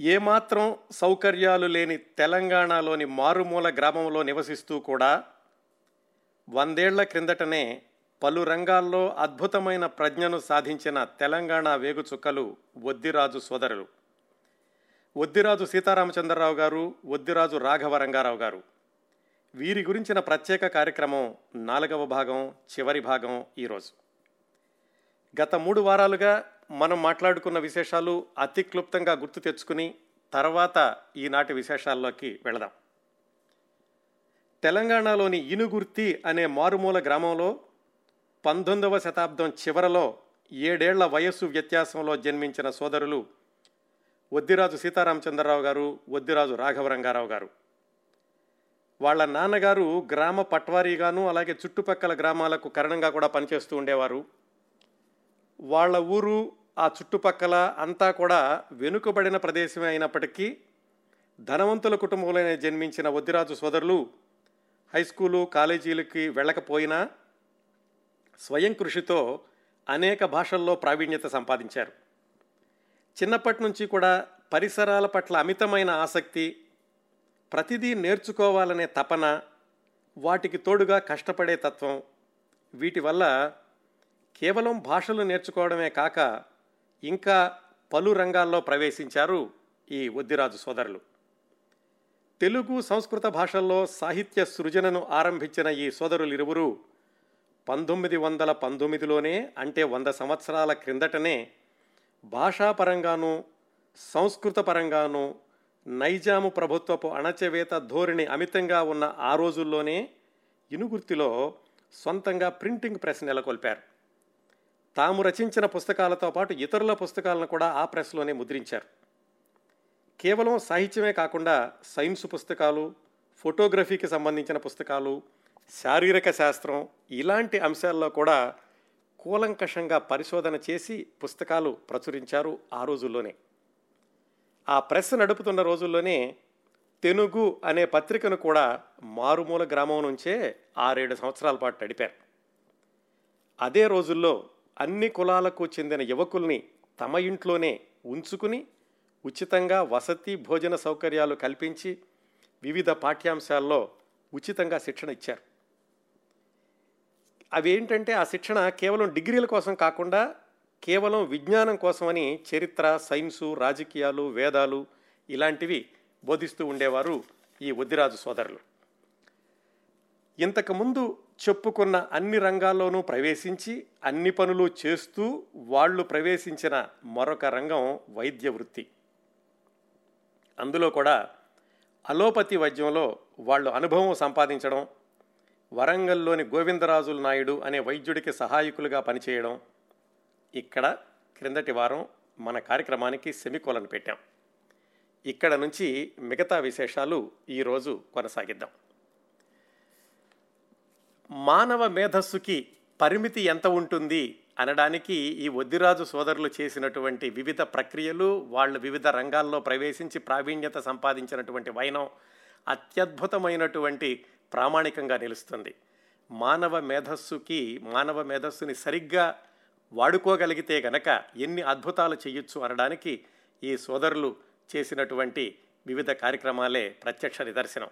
ఏమాత్రం సౌకర్యాలు లేని తెలంగాణలోని మారుమూల గ్రామంలో నివసిస్తూ కూడా వందేళ్ళ క్రిందటనే పలు రంగాల్లో అద్భుతమైన ప్రజ్ఞను సాధించిన తెలంగాణ వేగుచుక్కలు ఒద్దిరాజు సోదరులు. ఒద్దిరాజు సీతారామచంద్రరావు గారు ఒద్దిరాజు రాఘవ రంగారావు గారు. వీరి గురించిన ప్రత్యేక కార్యక్రమం నాలుగవ భాగం చివరి భాగం ఈరోజు. గత మూడు వారాలుగా మనం మాట్లాడుకున్న విశేషాలు అతి క్లుప్తంగా గుర్తు తెచ్చుకుని తర్వాత ఈనాటి విశేషాల్లోకి వెళదాం. తెలంగాణలోని ఇనుగుర్తి అనే మారుమూల గ్రామంలో పంతొమ్మిదవ శతాబ్దం చివరలో ఏడేళ్ళ వయస్సు వ్యత్యాసంలో జన్మించిన సోదరులు వద్దిరాజు సీతారామచంద్రరావు గారు ఒద్దిరాజు రాఘవరంగారావు గారు. వాళ్ళ నాన్నగారు గ్రామ పట్వారీగాను అలాగే చుట్టుపక్కల గ్రామాలకు కరణంగా కూడా పనిచేస్తూ ఉండేవారు. వాళ్ళ ఊరు ఆ చుట్టుపక్కల అంతా కూడా వెనుకబడిన ప్రదేశమే అయినప్పటికీ ధనవంతుల కుటుంబంలోనే జన్మించిన వద్దిరాజు సోదరులు హై స్కూలు కాలేజీలకి వెళ్ళకపోయినా స్వయం కృషితో అనేక భాషల్లో ప్రావీణ్యత సంపాదించారు. చిన్నప్పటి నుంచి కూడా పరిసరాల పట్ల అమితమైన ఆసక్తి ప్రతిదీ నేర్చుకోవాలనే తపన వాటికి తోడుగా కష్టపడే తత్వం వీటి వల్ల కేవలం భాషలు నేర్చుకోవడమే కాక ఇంకా పలు రంగాల్లో ప్రవేశించారు ఈ ఒద్దిరాజు సోదరులు. తెలుగు సంస్కృత భాషల్లో సాహిత్య సృజనను ఆరంభించిన ఈ సోదరులు ఇరువురు పంతొమ్మిది వందల పంతొమ్మిదిలోనే అంటే వంద సంవత్సరాల క్రిందటనే భాషాపరంగానూ సంస్కృత పరంగానూ నైజాము ప్రభుత్వపు అణచవేత ధోరణి అమితంగా ఉన్న ఆ రోజుల్లోనే ఇనుగుర్తిలో సొంతంగా ప్రింటింగ్ ప్రెస్ నెలకొల్పారు. తాము రచించిన పుస్తకాలతో పాటు ఇతరుల పుస్తకాలను కూడా ఆ ప్రెస్లోనే ముద్రించారు. కేవలం సాహిత్యమే కాకుండా సైన్స్ పుస్తకాలు ఫోటోగ్రఫీకి సంబంధించిన పుస్తకాలు శారీరక శాస్త్రం ఇలాంటి అంశాల్లో కూడా కూలంకషంగా పరిశోధన చేసి పుస్తకాలు ప్రచురించారు ఆ రోజుల్లోనే. ఆ ప్రెస్ నడుపుతున్న రోజుల్లోనే తెనుగు అనే పత్రికను కూడా మారుమూల గ్రామం నుంచే ఆరేడు సంవత్సరాల పాటు నడిపారు. అదే రోజుల్లో అన్ని కులాలకు చెందిన యువకుల్ని తమ ఇంట్లోనే ఉంచుకుని ఉచితంగా వసతి భోజన సౌకర్యాలు కల్పించి వివిధ పాఠ్యాంశాల్లో ఉచితంగా శిక్షణ ఇచ్చారు. అవి ఏంటంటే ఆ శిక్షణ కేవలం డిగ్రీల కోసం కాకుండా కేవలం విజ్ఞానం కోసమని చరిత్ర సైన్సు రాజకీయాలు వేదాలు ఇలాంటివి బోధిస్తూ ఉండేవారు ఈ ఒద్దిరాజు సోదరులు. ఇంతకుముందు చెప్పుకున్న అన్ని రంగాల్లోనూ ప్రవేశించి అన్ని పనులు చేస్తూ వాళ్ళు ప్రవేశించిన మరొక రంగం వైద్య వృత్తి. అందులో కూడా అలోపతి వైద్యంలో వాళ్ళు అనుభవం సంపాదించడం వరంగల్లోని గోవిందరాజుల నాయుడు అనే వైద్యుడికి సహాయకులుగా పనిచేయడం ఇక్కడ క్రిందటి వారం మన కార్యక్రమానికి సెమికోలను పెట్టాం. ఇక్కడ నుంచి మిగతా విశేషాలు ఈరోజు కొనసాగిద్దాం. మానవ మేధస్సుకి పరిమితి ఎంత ఉంటుంది అనడానికి ఈ ఒద్దిరాజు సోదరులు చేసినటువంటి వివిధ ప్రక్రియలు వాళ్ళు వివిధ రంగాల్లో ప్రవేశించి ప్రావీణ్యత సంపాదించినటువంటి వైనం అత్యద్భుతమైనటువంటి ప్రామాణికంగా నిలుస్తుంది. మానవ మేధస్సుకి మానవ మేధస్సుని సరిగ్గా వాడుకోగలిగితే గనక ఎన్ని అద్భుతాలు చేయొచ్చు అనడానికి ఈ సోదరులు చేసినటువంటి వివిధ కార్యక్రమాలే ప్రత్యక్ష నిదర్శనం.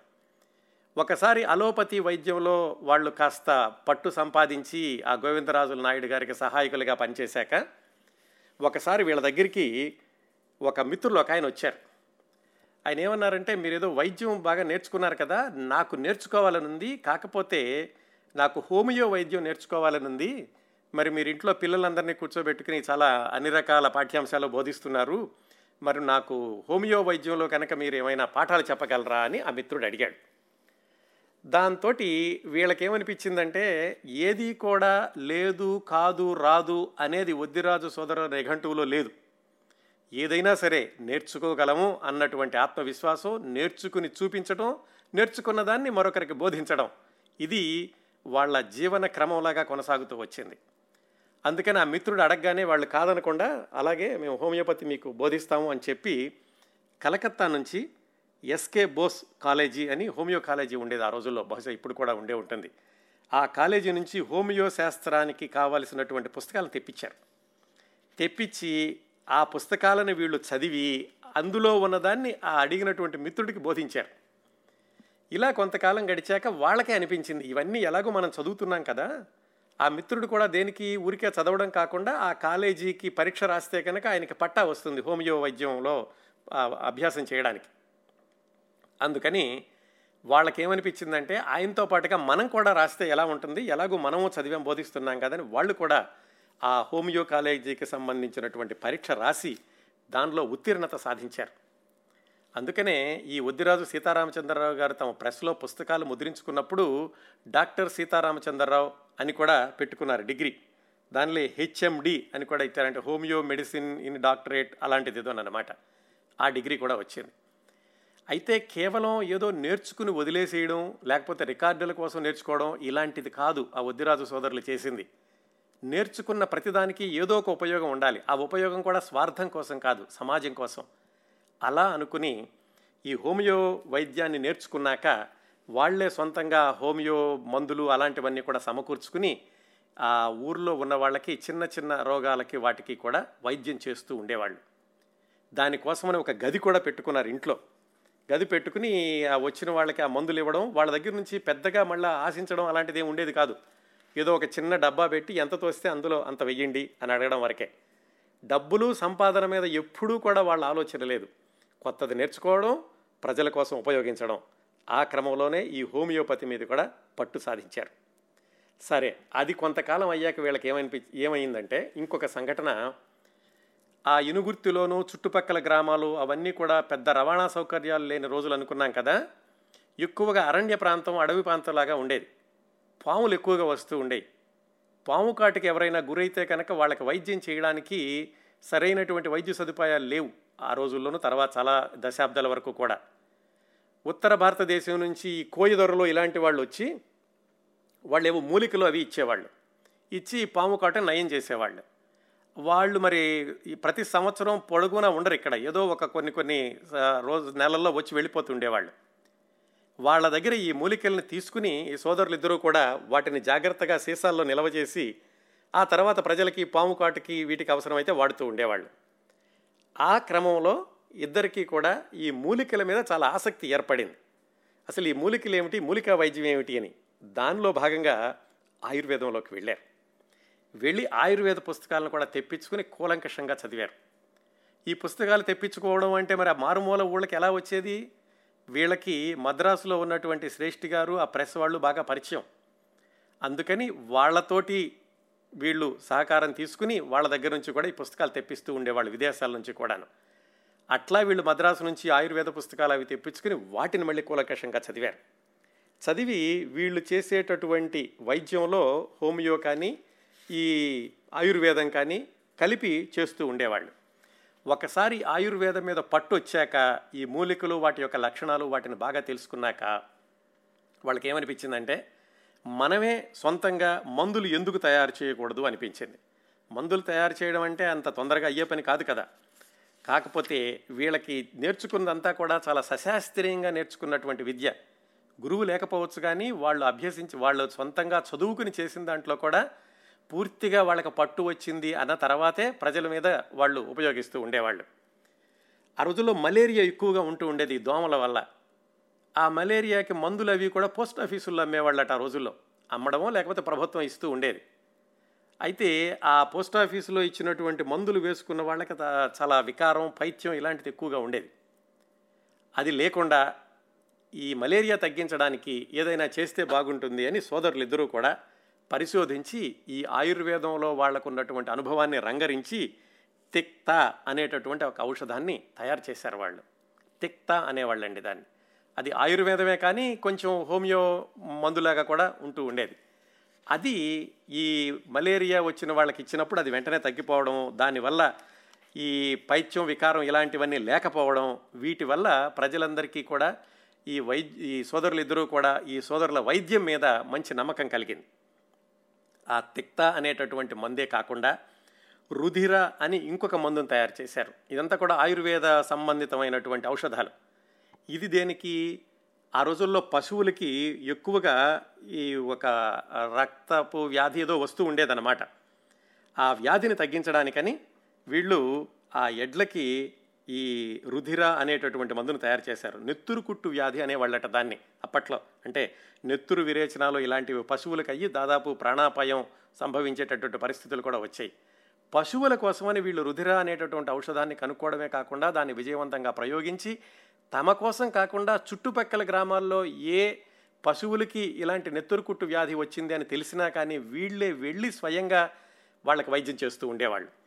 ఒకసారి అలోపతి వైద్యంలో వాళ్ళు కాస్త పట్టు సంపాదించి ఆ గోవిందరాజుల నాయుడు గారికి సహాయకులుగా పనిచేశాక ఒకసారి వీళ్ళ దగ్గరికి ఒక మిత్రులు ఒక ఆయన వచ్చారు. ఆయన ఏమన్నారంటే మీరు ఏదో వైద్యం బాగా నేర్చుకున్నారు కదా నాకు నేర్చుకోవాలని ఉంది కాకపోతే నాకు హోమియో వైద్యం నేర్చుకోవాలని ఉంది మరి మీరు ఇంట్లో పిల్లలందరినీ కూర్చోబెట్టుకుని చాలా అన్ని రకాల పాఠ్యాంశాలు బోధిస్తున్నారు. మరి నాకు హోమియో వైద్యంలో కనుక మీరు ఏమైనా పాఠాలు చెప్పగలరా? అని ఆ మిత్రుడు అడిగాడు. దాంతో వీళ్ళకేమనిపించిందంటే ఏది కూడా లేదు కాదు రాదు అనేది ఒద్దిరాజు సోదర నిఘంటువులో లేదు. ఏదైనా సరే నేర్చుకోగలము అన్నటువంటి ఆత్మవిశ్వాసం నేర్చుకుని చూపించడం నేర్చుకున్న దాన్ని మరొకరికి బోధించడం ఇది వాళ్ళ జీవన క్రమంలాగా కొనసాగుతూ వచ్చింది. అందుకని ఆ మిత్రుడు అడగగానే వాళ్ళు కాదనకుండా అలాగే మేము హోమియోపతి మీకు బోధిస్తాము అని చెప్పి కలకత్తా నుంచి ఎస్కే బోస్ కాలేజీ అని హోమియో కాలేజీ ఉండేది ఆ రోజుల్లో బహుశా ఇప్పుడు కూడా ఉండే ఉంటుంది. ఆ కాలేజీ నుంచి హోమియో శాస్త్రానికి కావలసినటువంటి పుస్తకాలను తెప్పించారు. తెప్పించి ఆ పుస్తకాలను వీళ్ళు చదివి అందులో ఉన్నదాన్ని ఆ అడిగినటువంటి మిత్రుడికి బోధించారు. ఇలా కొంతకాలం గడిచాక వాళ్ళకే అనిపించింది ఇవన్నీ ఎలాగో మనం చదువుతున్నాం కదా ఆ మిత్రుడు కూడా దేనికి ఊరికే చదవడం కాకుండా ఆ కాలేజీకి పరీక్ష రాస్తే కనుక ఆయనకి పట్టా వస్తుంది హోమియో వైద్యంలో అభ్యాసం చేయడానికి. అందుకని వాళ్ళకి ఏమనిపించిందంటే ఆయనతో పాటుగా మనం కూడా రాస్తే ఎలా ఉంటుంది? ఎలాగో మనము చదివాం బోధిస్తున్నాం కదని వాళ్ళు కూడా ఆ హోమియో కాలేజీకి సంబంధించినటువంటి పరీక్ష రాసి దానిలో ఉత్తీర్ణత సాధించారు. అందుకనే ఈ ఒద్దిరాజు సీతారామచంద్రరావు గారు తమ ప్రెస్లో పుస్తకాలు ముద్రించుకున్నప్పుడు డాక్టర్ సీతారామచంద్రరావు అని కూడా పెట్టుకున్నారు డిగ్రీ. దానిలో హెచ్ఎండి అని కూడా ఇచ్చారంటే హోమియో మెడిసిన్ ఇన్ డాక్టరేట్ అలాంటిది ఏదో అనమాట ఆ డిగ్రీ కూడా వచ్చింది. అయితే కేవలం ఏదో నేర్చుకుని వదిలేసేయడం లేకపోతే రికార్డుల కోసం నేర్చుకోవడం ఇలాంటిది కాదు ఆ వద్దిరాజు సోదరులు చేసింది. నేర్చుకున్న ప్రతిదానికి ఏదో ఒక ఉపయోగం ఉండాలి. ఆ ఉపయోగం కూడా స్వార్థం కోసం కాదు సమాజం కోసం. అలా అనుకుని ఈ హోమియో వైద్యాన్ని నేర్చుకున్నాక వాళ్ళే సొంతంగా హోమియో మందులు అలాంటివన్నీ కూడా సమకూర్చుకుని ఆ ఊర్లో ఉన్న వాళ్ళకి చిన్న చిన్న రోగాలకి వాటికి కూడా వైద్యం చేస్తూ ఉండేవాళ్ళు. దానికోసమని ఒక గది కూడా పెట్టుకున్నారు ఇంట్లో. గది పెట్టుకుని ఆ వచ్చిన వాళ్ళకి ఆ మందులు ఇవ్వడం వాళ్ళ దగ్గర నుంచి పెద్దగా మళ్ళీ ఆశించడం అలాంటిది ఏమి ఉండేది కాదు. ఏదో ఒక చిన్న డబ్బా పెట్టి ఎంత తోస్తే అందులో అంత వెయ్యండి అని అడగడం వరకే. డబ్బులు సంపాదన మీద ఎప్పుడూ కూడా వాళ్ళ ఆలోచన లేదు. కొత్తది నేర్చుకోవడం ప్రజల కోసం ఉపయోగించడం. ఆ క్రమంలోనే ఈ హోమియోపతి మీద కూడా పట్టు సాధించారు. సరే అది కొంతకాలం అయ్యాక వీళ్ళకి ఏమనిపి ఏమైందంటే ఇంకొక సంఘటన ఆ ఇనుగుర్తిలోనూ చుట్టుపక్కల గ్రామాలు అవన్నీ కూడా పెద్ద రవాణా సౌకర్యాలు లేని రోజులు అనుకున్నాం కదా? ఎక్కువగా అరణ్య ప్రాంతం అడవి ప్రాంతంలాగా ఉండేది. పాములు ఎక్కువగా వస్తూ ఉండేవి. పాము కాటికి ఎవరైనా గురైతే కనుక వాళ్ళకి వైద్యం చేయడానికి సరైనటువంటి వైద్య సదుపాయాలు లేవు ఆ రోజుల్లోనూ తర్వాత చాలా దశాబ్దాల వరకు కూడా. ఉత్తర భారతదేశం నుంచి ఈ కోయదొరలో ఇలాంటి వాళ్ళు వచ్చి వాళ్ళు ఏవో మూలికలు అవి ఇచ్చేవాళ్ళు. ఇచ్చి ఈ పాము కాట నయం చేసేవాళ్ళు. వాళ్ళు మరి ప్రతి సంవత్సరం పొడుగునా ఉండరు ఇక్కడ. ఏదో ఒక కొన్ని కొన్ని రోజు నెలల్లో వచ్చి వెళ్ళిపోతుండేవాళ్ళు వాళ్ళ దగ్గర ఈ మూలికల్ని తీసుకుని ఈ సోదరులు ఇద్దరూ కూడా వాటిని జాగ్రత్తగా సీసాల్లో నిల్వ చేసి ఆ తర్వాత ప్రజలకి పాము కాటుకి వీటికి అవసరమైతే వాడుతూ ఉండేవాళ్ళు. ఆ క్రమంలో ఇద్దరికీ కూడా ఈ మూలికల మీద చాలా ఆసక్తి ఏర్పడింది. అసలు ఈ మూలికలు ఏమిటి మూలికా వైద్యం ఏమిటి అని దానిలో భాగంగా ఆయుర్వేదంలోకి వెళ్ళారు. వెళ్ళి ఆయుర్వేద పుస్తకాలను కూడా తెప్పించుకుని కూలంకషంగా చదివారు. ఈ పుస్తకాలు తెప్పించుకోవడం అంటే మరి ఆ మారుమూల ఊళ్ళకి ఎలా వచ్చేది? వీళ్ళకి మద్రాసులో ఉన్నటువంటి శ్రేష్ఠి గారు ఆ ప్రెస్ వాళ్ళు బాగా పరిచయం. అందుకని వాళ్ళతోటి వీళ్ళు సహకారం తీసుకుని వాళ్ళ దగ్గర నుంచి కూడా ఈ పుస్తకాలు తెప్పిస్తూ ఉండేవాళ్ళు విదేశాల నుంచి కూడాను. అట్లా వీళ్ళు మద్రాసు నుంచి ఆయుర్వేద పుస్తకాలు అవి తెప్పించుకుని వాటిని మళ్ళీ కూలకషంగా చదివారు. చదివి వీళ్ళు చేసేటటువంటి వైద్యంలో హోమియో కానీ ఈ ఆయుర్వేదం కానీ కలిపి చేస్తూ ఉండేవాళ్ళు. ఒకసారి ఆయుర్వేదం మీద పట్టు వచ్చాక ఈ మూలికలు వాటి యొక్క లక్షణాలు వాటిని బాగా తెలుసుకున్నాక వాళ్ళకి ఏమనిపించిందంటే మనమే సొంతంగా మందులు ఎందుకు తయారు చేయకూడదు అనిపించింది. మందులు తయారు చేయడం అంటే అంత తొందరగా అయ్యే పని కాదు కదా. కాకపోతే వీళ్ళకి నేర్చుకున్నదంతా కూడా చాలా సశాస్త్రీయంగా నేర్చుకున్నటువంటి విద్య. గురువు లేకపోవచ్చు కానీ వాళ్ళు అభ్యసించి వాళ్ళు సొంతంగా చదువుకుని చేసిన దాంట్లో కూడా పూర్తిగా వాళ్ళకి పట్టు వచ్చింది అన్న తర్వాతే ప్రజల మీద వాళ్ళు ఉపయోగిస్తూ ఉండేవాళ్ళు. ఆ రోజుల్లో మలేరియా ఎక్కువగా ఉంటూ ఉండేది ఈ దోమల వల్ల. ఆ మలేరియాకి మందులు అవి కూడా పోస్ట్ ఆఫీసుల్లో అమ్మేవాళ్ళట ఆ రోజుల్లో. అమ్మడమో లేకపోతే ప్రభుత్వం ఇస్తూ ఉండేది. అయితే ఆ పోస్ట్ ఆఫీసులో ఇచ్చినటువంటి మందులు వేసుకున్న వాళ్ళకి చాలా వికారం పైత్యం ఇలాంటిది ఎక్కువగా ఉండేది. అది లేకుండా ఈ మలేరియా తగ్గించడానికి ఏదైనా చేస్తే బాగుంటుంది అని సోదరులు ఇద్దరూ కూడా పరిశోధించి ఈ ఆయుర్వేదంలో వాళ్ళకు ఉన్నటువంటి అనుభవాన్ని రంగరించి తిక్త అనేటటువంటి ఒక ఔషధాన్ని తయారు చేశారు వాళ్ళు. తిక్త అనేవాళ్ళండి దాన్ని. అది ఆయుర్వేదమే కానీ కొంచెం హోమియో మందులాగా కూడా ఉంటూ ఉండేది. అది ఈ మలేరియా వచ్చిన వాళ్ళకి ఇచ్చినప్పుడు అది వెంటనే తగ్గిపోవడం దానివల్ల ఈ పైత్యం వికారం ఇలాంటివన్నీ లేకపోవడం వీటి వల్ల ప్రజలందరికీ కూడా ఈ వైద్య ఈ సోదరులిద్దరూ కూడా ఈ సోదరుల వైద్యం మీద మంచి నమ్మకం కలిగింది. ఆ తిక్త అనేటటువంటి మందే కాకుండా రుధిర అని ఇంకొక మందును తయారు చేశారు. ఇదంతా కూడా ఆయుర్వేద సంబంధితమైనటువంటి ఔషధాలు. ఇది దేనికి? ఆ రోజుల్లో పశువులకి ఎక్కువగా ఈ ఒక రక్తపు వ్యాధి ఏదో వస్తూ ఉండేదన్నమాట. ఆ వ్యాధిని తగ్గించడానికని వీళ్ళు ఆ ఎడ్లకి ఈ రుధిర అనేటటువంటి మందును తయారు చేశారు. నెత్తురు కుట్టు వ్యాధి అనేవాళ్ళట దాన్ని అప్పట్లో. అంటే నెత్తురు విరేచనాలు ఇలాంటివి పశువులకు అయ్యి దాదాపు ప్రాణాపాయం సంభవించేటటువంటి పరిస్థితులు కూడా వచ్చాయి. పశువుల కోసమని వీళ్ళు రుధిర అనేటటువంటి ఔషధాన్ని కనుక్కోవడమే కాకుండా దాన్ని విజయవంతంగా ప్రయోగించి తమ కోసం కాకుండా చుట్టుపక్కల గ్రామాల్లో ఏ పశువులకి ఇలాంటి నెత్తురుకుట్టు వ్యాధి వచ్చింది అని తెలిసినా కానీ వీళ్ళే వెళ్ళి స్వయంగా వాళ్ళకి వైద్యం చేస్తూ ఉండేవాళ్ళు.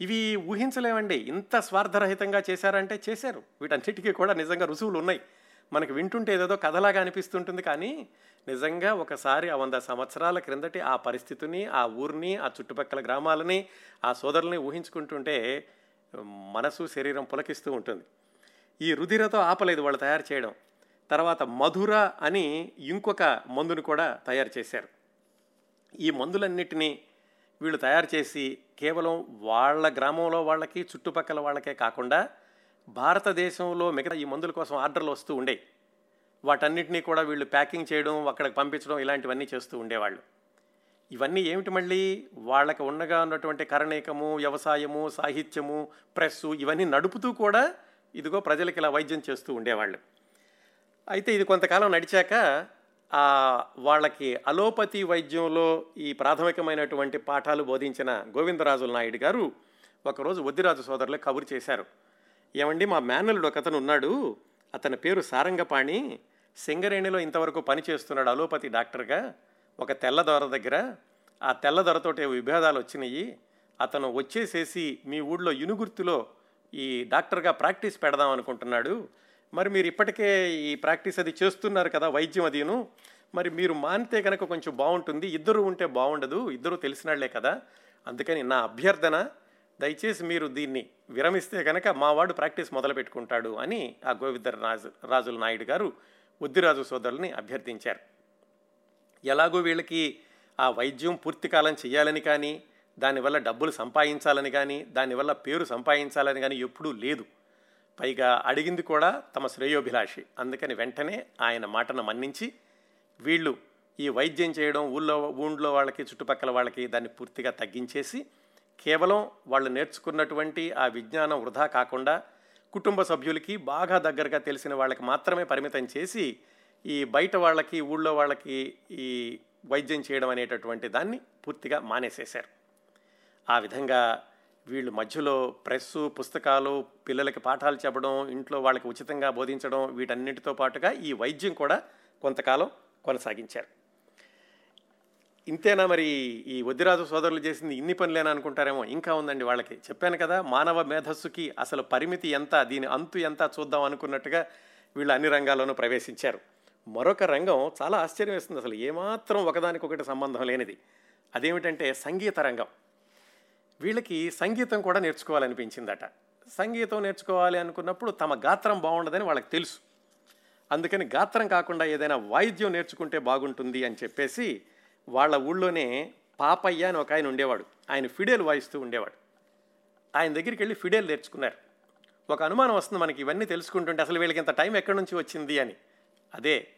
ఇవి ఊహించలేమండి. ఇంత స్వార్థరహితంగా చేశారంటే చేశారు. వీటన్నిటికీ కూడా నిజంగా రుసువులు ఉన్నాయి. మనకు వింటుంటే ఏదేదో కథలాగా అనిపిస్తుంటుంది కానీ నిజంగా ఒకసారి ఆ వంద సంవత్సరాల క్రిందటి ఆ పరిస్థితిని ఆ ఊరిని ఆ చుట్టుపక్కల గ్రామాలని ఆ సోదరుల్ని ఊహించుకుంటుంటే మనసు శరీరం పులకిస్తూ ఉంటుంది. ఈ రుధిరతో ఆపలేదు వాళ్ళు తయారు చేయడం. తర్వాత మధుర అని ఇంకొక మందును కూడా తయారు చేశారు. ఈ మందులన్నిటినీ వీళ్ళు తయారు చేసి కేవలం వాళ్ళ గ్రామంలో వాళ్ళకి చుట్టుపక్కల వాళ్ళకే కాకుండా భారతదేశంలో మిగతా ఈ మందుల కోసం ఆర్డర్లు వస్తూ ఉండేవి. వాటన్నిటినీ కూడా వీళ్ళు ప్యాకింగ్ చేయడం అక్కడికి పంపించడం ఇలాంటివన్నీ చేస్తూ ఉండేవాళ్ళు. ఇవన్నీ ఏమిటి మళ్ళీ? వాళ్ళకి ఉండగా ఉన్నటువంటి కరణీకము వ్యవసాయము సాహిత్యము ప్రెస్సు ఇవన్నీ నడుపుతూ కూడా ఇదిగో ప్రజలకి ఇలా వైద్యం చేస్తూ ఉండేవాళ్ళు. అయితే ఇది కొంతకాలం నడిచాక వాళ్ళకి అలోపతి వైద్యంలో ఈ ప్రాథమికమైనటువంటి పాఠాలు బోధించిన గోవిందరాజుల నాయుడు గారు ఒకరోజు వద్దిరాజు సోదరులకు కబురు చేశారు. ఏమండి మా మేనల్లుడు ఒకతను ఉన్నాడు. అతని పేరు సారంగపాణి. సింగరేణిలో ఇంతవరకు పనిచేస్తున్నాడు అలోపతి డాక్టర్గా. ఒక తెల్లదొర దగ్గర. ఆ తెల్లదొరతోటి విభేదాలు వచ్చినాయి అతను వచ్చేసేసి మీ ఊళ్ళో ఇనుగుర్తిలో ఈ డాక్టర్గా ప్రాక్టీస్ పెడదాం అనుకుంటున్నాడు. మరి మీరు ఇప్పటికే ఈ ప్రాక్టీస్ అది చేస్తున్నారు కదా వైద్యం అదిను. మరి మీరు మానితే కనుక కొంచెం బాగుంటుంది. ఇద్దరు ఉంటే బాగుండదు. ఇద్దరు తెలిసినాళ్ళే కదా. అందుకని నా అభ్యర్థన దయచేసి మీరు దీన్ని విరమిస్తే కనుక మావాడు ప్రాక్టీస్ మొదలు పెట్టుకుంటాడు అని ఆ గోవిందర్ రాజు రాజుల నాయుడు గారు ఉద్దిరాజు సోదరుల్ని అభ్యర్థించారు. ఎలాగో వీళ్ళకి ఆ వైద్యం పూర్తి కాలం చేయాలని కానీ దానివల్ల డబ్బులు సంపాదించాలని కానీ దానివల్ల పేరు సంపాదించాలని కానీ ఎప్పుడూ లేదు. పైగా అడిగింది కూడా తమ శ్రేయోభిలాషి. అందుకని వెంటనే ఆయన మాటను మన్నించి వీళ్ళు ఈ వైద్యం చేయడం ఊళ్ళో ఊళ్ళో వాళ్ళకి చుట్టుపక్కల వాళ్ళకి దాన్ని పూర్తిగా తగ్గించేసి కేవలం వాళ్ళు నేర్చుకున్నటువంటి ఆ విజ్ఞానం వృధా కాకుండా కుటుంబ సభ్యులకి బాగా దగ్గరగా తెలిసిన వాళ్ళకి మాత్రమే పరిమితం చేసి ఈ బయట వాళ్ళకి ఊళ్ళో వాళ్ళకి ఈ వైద్యం చేయడం అనేటటువంటి దాన్ని పూర్తిగా మానేసేశారు. ఆ విధంగా వీళ్ళు మధ్యలో ప్రెస్సు పుస్తకాలు పిల్లలకి పాఠాలు చెప్పడం ఇంట్లో వాళ్ళకి ఉచితంగా బోధించడం వీటన్నిటితో పాటుగా ఈ వైద్యం కూడా కొంతకాలం కొనసాగించారు. ఇంతేనా మరి ఈ వద్దిరాజు సోదరులు చేసింది ఇన్ని పనులేనా అనుకుంటారేమో? ఇంకా ఉందండి వాళ్ళకి. చెప్పాను కదా మానవ మేధస్సుకి అసలు పరిమితి ఎంత దీని అంతు ఎంత చూద్దాం అనుకున్నట్టుగా వీళ్ళు అన్ని రంగాల్లోనూ ప్రవేశించారు. మరొక రంగం చాలా ఆశ్చర్యం వేస్తుంది. అసలు ఏమాత్రం ఒకదానికొకటి సంబంధం లేనిది. అదేమిటంటే సంగీత రంగం. వీళ్ళకి సంగీతం కూడా నేర్చుకోవాలనిపించిందట. సంగీతం నేర్చుకోవాలి అనుకున్నప్పుడు తమ గాత్రం బాగుండదని వాళ్ళకి తెలుసు. అందుకని గాత్రం కాకుండా ఏదైనా వాయిద్యం నేర్చుకుంటే బాగుంటుంది అని చెప్పేసి వాళ్ళ ఊళ్ళోనే పాపయ్య అని ఒక ఆయన ఉండేవాడు. ఆయన ఫిడేల్ వాయిస్తూ ఉండేవాడు. ఆయన దగ్గరికి వెళ్ళి ఫిడేల్ నేర్చుకున్నారు. ఒక అనుమానం వస్తుంది మనకి ఇవన్నీ తెలుసుకుంటుంటే అసలు వీళ్ళకి ఇంత టైం ఎక్కడి నుంచి వచ్చింది అని. అదే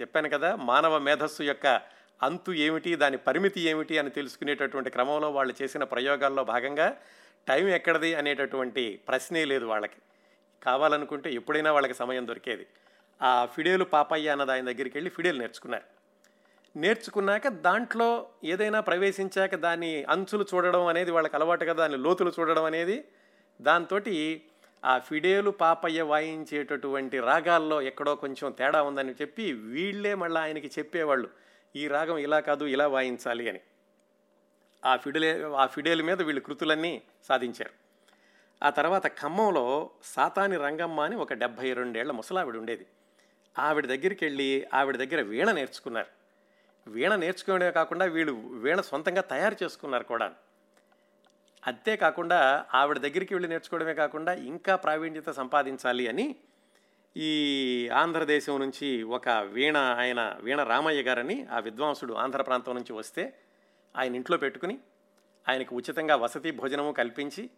చెప్పాను కదా మానవ మేధస్సు యొక్క అంతు ఏమిటి దాని పరిమితి ఏమిటి అని తెలుసుకునేటటువంటి క్రమంలో వాళ్ళు చేసిన ప్రయోగాల్లో భాగంగా టైం ఎక్కడది అనేటటువంటి ప్రశ్నే లేదు వాళ్ళకి. కావాలనుకుంటే ఎప్పుడైనా వాళ్ళకి సమయం దొరికేది. ఆ ఫిడేలు పాపయ్య అన్నది ఆయన దగ్గరికి వెళ్ళి ఫిడేలు నేర్చుకున్నారు. నేర్చుకున్నాక దాంట్లో ఏదైనా ప్రవేశించాక దాని అంచులు చూడడం అనేది వాళ్ళకి అలవాటుగా దాని లోతులు చూడడం అనేది దాంతో ఆ ఫిడేలు పాపయ్య వాయించేటటువంటి రాగాల్లో ఎక్కడో కొంచెం తేడా ఉందని చెప్పి వీళ్ళే మళ్ళీ ఆయనకి చెప్పేవాళ్ళు. ఈ రాగం ఇలా కాదు ఇలా వాయించాలి అని. ఆ ఫిడేలే ఆ ఫిడేల్ మీద వీళ్ళు కృతులన్నీ సాధించారు. ఆ తర్వాత ఖమ్మంలో సాతాని రంగమ్మ అని ఒక డెబ్భై రెండేళ్ళ ముసలావిడ ఉండేది. ఆవిడ దగ్గరికి వెళ్ళి ఆవిడ దగ్గర వీణ నేర్చుకున్నారు. వీణ నేర్చుకోవడమే కాకుండా వీళ్ళు వీణ సొంతంగా తయారు చేసుకున్నారు కూడా. అంతేకాకుండా ఆవిడ దగ్గరికి వెళ్ళి నేర్చుకోవడమే కాకుండా ఇంకా ప్రావీణ్యత సంపాదించాలి అని ఈ ఆంధ్రదేశం నుంచి ఒక వీణ ఆయన వీణ రామయ్య గారని ఆ విద్వాంసుడు ఆంధ్ర ప్రాంతం నుంచి వస్తే ఆయన ఇంట్లో పెట్టుకుని ఆయనకు ఉచితంగా వసతి భోజనము కల్పించి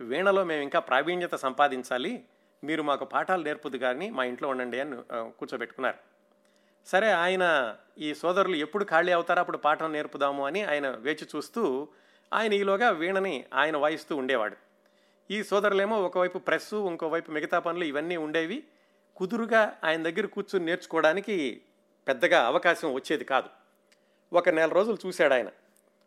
వీణలో మేము ఇంకా ప్రావీణ్యత సంపాదించాలి మీరు మాకు పాఠాలు నేర్పుదు కానీ మా ఇంట్లో ఉండండి అని కూర్చోబెట్టుకున్నారు. సరే ఆయన ఈ సోదరులు ఎప్పుడు ఖాళీ అవుతారో అప్పుడు పాఠం నేర్పుదాము అని ఆయన వేచి చూస్తూ ఆయన ఈలోగా వీణని ఆయన వాయిస్తూ ఉండేవాడు. ఈ సోదరులేమో ఒకవైపు ప్రెస్సు ఇంకోవైపు మిగతా పనులు ఇవన్నీ ఉండేవి. కుదురుగా ఆయన దగ్గర కూర్చుని నేర్చుకోవడానికి పెద్దగా అవకాశం వచ్చేది కాదు. ఒక నెల రోజులు చూశాడు ఆయన.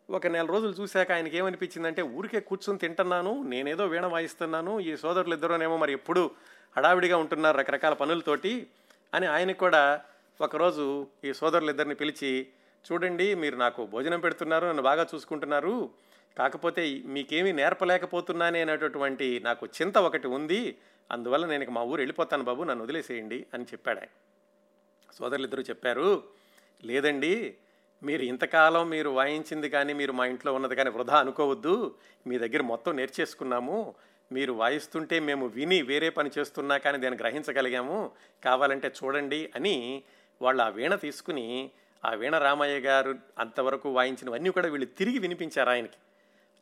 ఒక నెల రోజులు చూశాక ఆయనకి ఏమనిపించిందంటే ఊరికే కూర్చొని తింటున్నాను నేనేదో వీణ వాయిస్తున్నాను ఈ సోదరులు ఇద్దరునేమో మరి ఎప్పుడు హడావిడిగా ఉంటున్నారు రకరకాల పనులతోటి అని ఆయనకు కూడా ఒకరోజు ఈ సోదరులు ఇద్దరిని పిలిచి చూడండి మీరు నాకు భోజనం పెడుతున్నారు నన్ను బాగా చూసుకుంటున్నారు కాకపోతే మీకేమీ నేర్పలేకపోతున్నానే అనేటటువంటి నాకు చింత ఒకటి ఉంది. అందువల్ల నేను మా ఊరు వెళ్ళిపోతాను బాబు నన్ను వదిలేసేయండి అని చెప్పాడు ఆయన. సోదరులిద్దరూ చెప్పారు లేదండి మీరు ఇంతకాలం మీరు వాయించింది కానీ మీరు మా ఇంట్లో ఉన్నది కానీ వృధా అనుకోవద్దు. మీ దగ్గర మొత్తం నేర్చేసుకున్నాము. మీరు వాయిస్తుంటే మేము విని వేరే పని చేస్తున్నా కానీ దాన్ని గ్రహించగలిగాము. కావాలంటే చూడండి అని వాళ్ళు ఆ వీణ తీసుకుని ఆ వీణ రామయ్య గారు అంతవరకు వాయించినవన్నీ కూడా వీళ్ళు తిరిగి వినిపించారు ఆయనకి.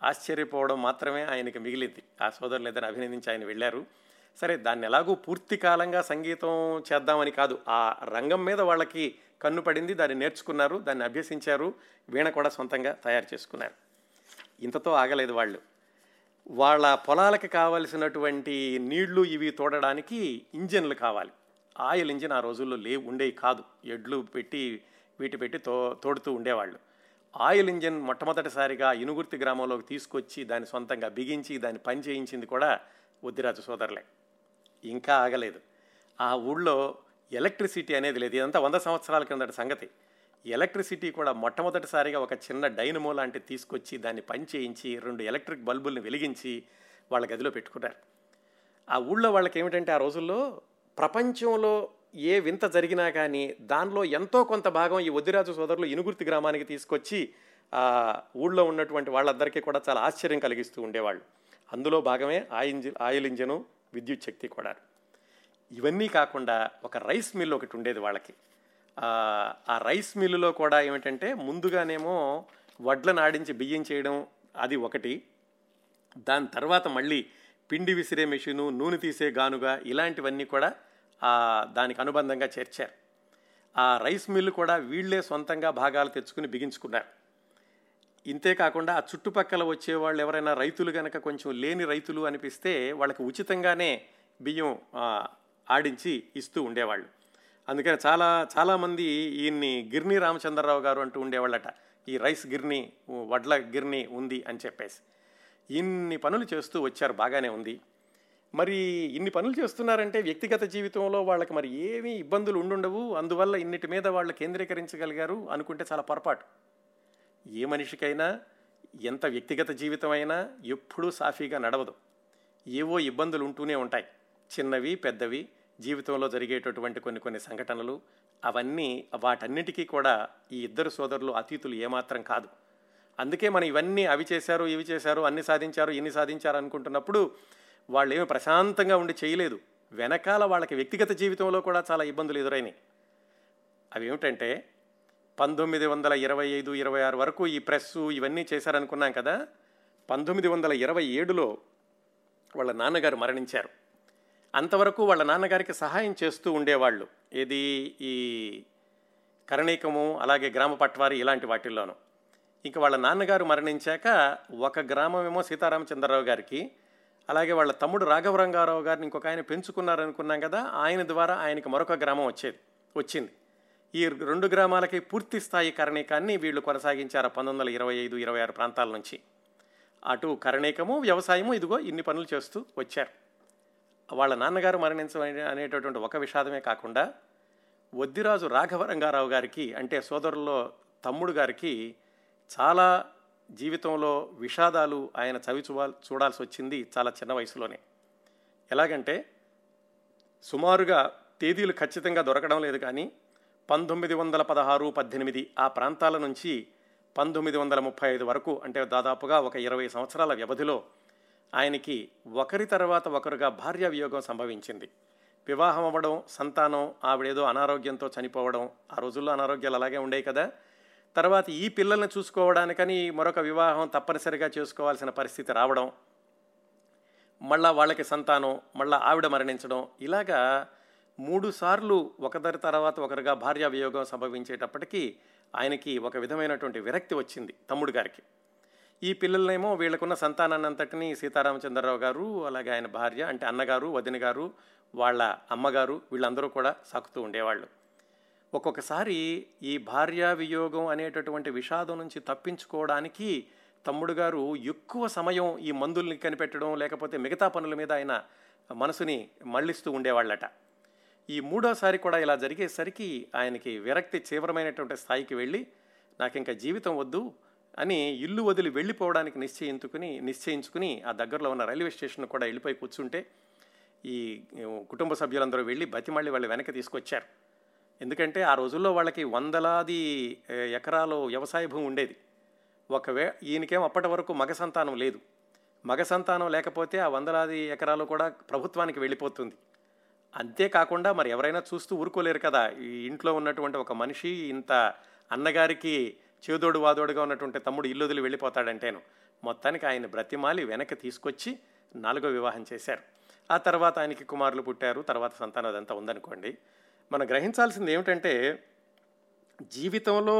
ఆశ్చర్యపోవడం మాత్రమే ఆయనకి మిగిలింది. ఆ సోదరులు ఇద్దరు అభినందించి ఆయన వెళ్ళారు. సరే దాన్ని ఎలాగూ పూర్తి కాలంగా సంగీతం చేద్దామని కాదు ఆ రంగం మీద వాళ్ళకి కన్ను పడింది దాన్ని నేర్చుకున్నారు దాన్ని అభ్యసించారు వీణ కూడా సొంతంగా తయారు చేసుకున్నారు. ఇంతతో ఆగలేదు వాళ్ళు. వాళ్ళ పొలాలకి కావలసినటువంటి నీళ్ళు ఇవి తోడడానికి ఇంజన్లు కావాలి. ఆయిల్ ఇంజిన్ ఆ రోజుల్లో లేవు ఉండేవి కాదు. ఎడ్లు పెట్టి వీటి పెట్టి తో తోడుతూ ఉండేవాళ్ళు. ఆయిల్ ఇంజిన్ మొట్టమొదటిసారిగా ఇనుగుర్తి గ్రామంలోకి తీసుకొచ్చి దాన్ని సొంతంగా బిగించి దాన్ని పని చేయించింది కూడా ఉద్దిరాజు సోదరులే. ఇంకా ఆగలేదు. ఆ ఊళ్ళో ఎలక్ట్రిసిటీ అనేది లేదు. ఇదంతా వంద సంవత్సరాల కిందటి సంగతి. ఎలక్ట్రిసిటీ కూడా మొట్టమొదటిసారిగా ఒక చిన్న డైనమో లాంటి తీసుకొచ్చి దాన్ని పని చేయించి రెండు ఎలక్ట్రిక్ బల్బుల్ని వెలిగించి వాళ్ళ గదిలో పెట్టుకున్నారు. ఆ ఊళ్ళో వాళ్ళకి ఏమిటంటే ఆ రోజుల్లో ప్రపంచంలో ఏ వింత జరిగినా కానీ దానిలో ఎంతో కొంత భాగం ఈ వద్దిరాజు సోదరులు ఇనుగుర్తి గ్రామానికి తీసుకొచ్చి ఊళ్ళో ఉన్నటువంటి వాళ్ళందరికీ కూడా చాలా ఆశ్చర్యం కలిగిస్తూ ఉండేవాళ్ళు. అందులో భాగమే ఆయింజి ఆయిల్ ఇంజను విద్యుత్ శక్తి కూడా. ఇవన్నీ కాకుండా ఒక రైస్ మిల్ ఒకటి ఉండేది వాళ్ళకి. ఆ రైస్ మిల్లులో కూడా ఏమిటంటే ముందుగానేమో వడ్లను ఆడించి బియ్యం చేయడం అది ఒకటి. దాని తర్వాత మళ్ళీ పిండి విసిరే మెషిను నూనె తీసే గానుగా ఇలాంటివన్నీ కూడా దానికి అనుబంధంగా చేర్చారు. ఆ రైస్ మిల్లు కూడా వీళ్ళే సొంతంగా భాగాలు తెచ్చుకుని బిగించుకున్నారు. ఇంతే కాకుండా ఆ చుట్టుపక్కల వచ్చేవాళ్ళు ఎవరైనా రైతులు కనుక కొంచెం లేని రైతులు అనిపిస్తే వాళ్ళకి ఉచితంగానే బియ్యం ఆడించి ఇస్తూ ఉండేవాళ్ళు. అందుకని చాలా చాలామంది ఈయన్ని గిర్ని రామచంద్రరావు గారు అంటూ ఉండేవాళ్ళట. ఈ రైస్ గిర్ని వడ్ల గిర్ని ఉంది అని చెప్పేసి. ఇన్ని పనులు చేస్తూ వచ్చారు బాగానే ఉంది. మరి ఇన్ని పనులు చేస్తున్నారంటే వ్యక్తిగత జీవితంలో వాళ్ళకి మరి ఏమీ ఇబ్బందులు ఉండుండవు. అందువల్ల ఇన్నిటి మీద వాళ్ళు కేంద్రీకరించగలిగారు అనుకుంటే చాలా పొరపాటు. ఏ మనిషికైనా ఎంత వ్యక్తిగత జీవితం అయినా ఎప్పుడూ సాఫీగా నడవదు. ఏవో ఇబ్బందులు ఉంటూనే ఉంటాయి. చిన్నవి పెద్దవి జీవితంలో జరిగేటటువంటి కొన్ని కొన్ని సంఘటనలు అవన్నీ వాటన్నిటికీ కూడా ఈ ఇద్దరు సోదరులు అతీతులు ఏమాత్రం కాదు. అందుకే మనం ఇవన్నీ అవి చేశారు ఇవి చేశారు అన్ని సాధించారు ఇన్ని సాధించారు అనుకుంటున్నప్పుడు వాళ్ళు ఏమి ప్రశాంతంగా ఉండి చేయలేదు. వెనకాల వాళ్ళకి వ్యక్తిగత జీవితంలో కూడా చాలా ఇబ్బందులు ఎదురైనాయి. అవి ఏమిటంటే పంతొమ్మిది వందల ఇరవై ఐదు ఇరవై ఆరు వరకు ఈ ప్రెస్సు ఇవన్నీ చేశారనుకున్నాం కదా పంతొమ్మిది వందల ఇరవై ఏడులో వాళ్ళ నాన్నగారు మరణించారు. అంతవరకు వాళ్ళ నాన్నగారికి సహాయం చేస్తూ ఉండేవాళ్ళు. ఏది? ఈ కరణీకము అలాగే గ్రామ పట్వారి ఇలాంటి వాటిల్లోనూ. ఇంకా వాళ్ళ నాన్నగారు మరణించాక ఒక గ్రామమేమో సీతారామచంద్రరావు గారికి అలాగే వాళ్ళ తమ్ముడు రాఘవరంగారావు గారిని ఇంకొక ఆయన పెంచుకున్నారనుకున్నాం కదా ఆయన ద్వారా ఆయనకి మరొక గ్రామం వచ్చేది వచ్చింది. ఈ రెండు గ్రామాలకి పూర్తి స్థాయి కరణీకాన్ని వీళ్ళు కొనసాగించారు పంతొమ్మిది వందల ఇరవై ఐదు ఇరవై ఆరు ప్రాంతాల నుంచి. అటు కరణీకము వ్యవసాయము ఇదిగో ఇన్ని పనులు చేస్తూ వచ్చారు. వాళ్ళ నాన్నగారు మరణించడం అనేటటువంటి ఒక విషాదమే కాకుండా వద్దిరాజు రాఘవరంగారావు గారికి అంటే సోదరుల్లో తమ్ముడు గారికి చాలా జీవితంలో విషాదాలు ఆయన చవి చూడాల్సి వచ్చింది చాలా చిన్న వయసులోనే. ఎలాగంటే సుమారుగా తేదీలు ఖచ్చితంగా దొరకడం లేదు కానీ పంతొమ్మిది వందల పదహారు పద్దెనిమిది ఆ ప్రాంతాల నుంచి పంతొమ్మిది వందల ముప్పై ఐదు వరకు అంటే దాదాపుగా ఒక ఇరవై సంవత్సరాల వ్యవధిలో ఆయనకి ఒకరి తర్వాత ఒకరుగా భార్య వియోగం సంభవించింది. వివాహం అవ్వడం సంతానం ఆవిడేదో అనారోగ్యంతో చనిపోవడం ఆ రోజుల్లో అనారోగ్యాలు అలాగే ఉండేవి కదా. తర్వాత ఈ పిల్లల్ని చూసుకోవడానికని మరొక వివాహం తప్పనిసరిగా చేసుకోవాల్సిన పరిస్థితి రావడం మళ్ళా వాళ్ళకి సంతానం మళ్ళా ఆవిడ మరణించడం ఇలాగా మూడు సార్లు ఒకదారి తర్వాత ఒకరిగా భార్య వియోగం సంభవించేటప్పటికీ ఆయనకి ఒక విధమైనటువంటి విరక్తి వచ్చింది తమ్ముడు గారికి. ఈ పిల్లలనేమో వీళ్ళకున్న సంతానాన్నంతటిని సీతారామచంద్రరావు గారు అలాగే ఆయన భార్య అంటే అన్నగారు వదిన గారు వాళ్ళ అమ్మగారు వీళ్ళందరూ కూడా సాకుతూ ఉండేవాళ్ళు. ఒక్కొక్కసారి ఈ భార్యా వియోగం అనేటటువంటి విషాదం నుంచి తప్పించుకోవడానికి తమ్ముడు గారు ఎక్కువ సమయం ఈ మందుల్ని కనిపెట్టడం లేకపోతే మిగతా పనుల మీద ఆయన మనసుని మళ్ళిస్తూ ఉండేవాళ్ళట. ఈ మూడోసారి కూడా ఇలా జరిగేసరికి ఆయనకి విరక్తి తీవ్రమైనటువంటి స్థాయికి వెళ్ళి నాకు ఇంకా జీవితం వద్దు అని ఇల్లు వదిలి వెళ్ళిపోవడానికి నిశ్చయించుకుని నిశ్చయించుకుని ఆ దగ్గరలో ఉన్న రైల్వే స్టేషన్ కూడా వెళ్ళిపోయి కూర్చుంటే ఈ కుటుంబ సభ్యులందరూ వెళ్ళి బతిమళ్ళి వాళ్ళు వెనక్కి తీసుకొచ్చారు. ఎందుకంటే ఆ రోజుల్లో వాళ్ళకి వందలాది ఎకరాలు వ్యవసాయ భూమి ఉండేది. ఒకవే ఈయనకేం అప్పటి వరకు మగ సంతానం లేదు. మగ సంతానం లేకపోతే ఆ వందలాది ఎకరాలు కూడా ప్రభుత్వానికి వెళ్ళిపోతుంది. అంతేకాకుండా మరి ఎవరైనా చూస్తూ ఊరుకోలేరు కదా ఈ ఇంట్లో ఉన్నటువంటి ఒక మనిషి ఇంత అన్నగారికి చేదోడు వాదోడుగా ఉన్నటువంటి తమ్ముడు ఇల్లు వదిలి వెళ్ళిపోతాడంటేను మొత్తానికి ఆయన బ్రతిమాలి వెనక్కి తీసుకొచ్చి నాలుగో వివాహం చేశారు. ఆ తర్వాత ఆయనకి కుమారులు పుట్టారు తర్వాత సంతానం అదంతా ఉందనుకోండి. మనం గ్రహించాల్సింది ఏమిటంటే జీవితంలో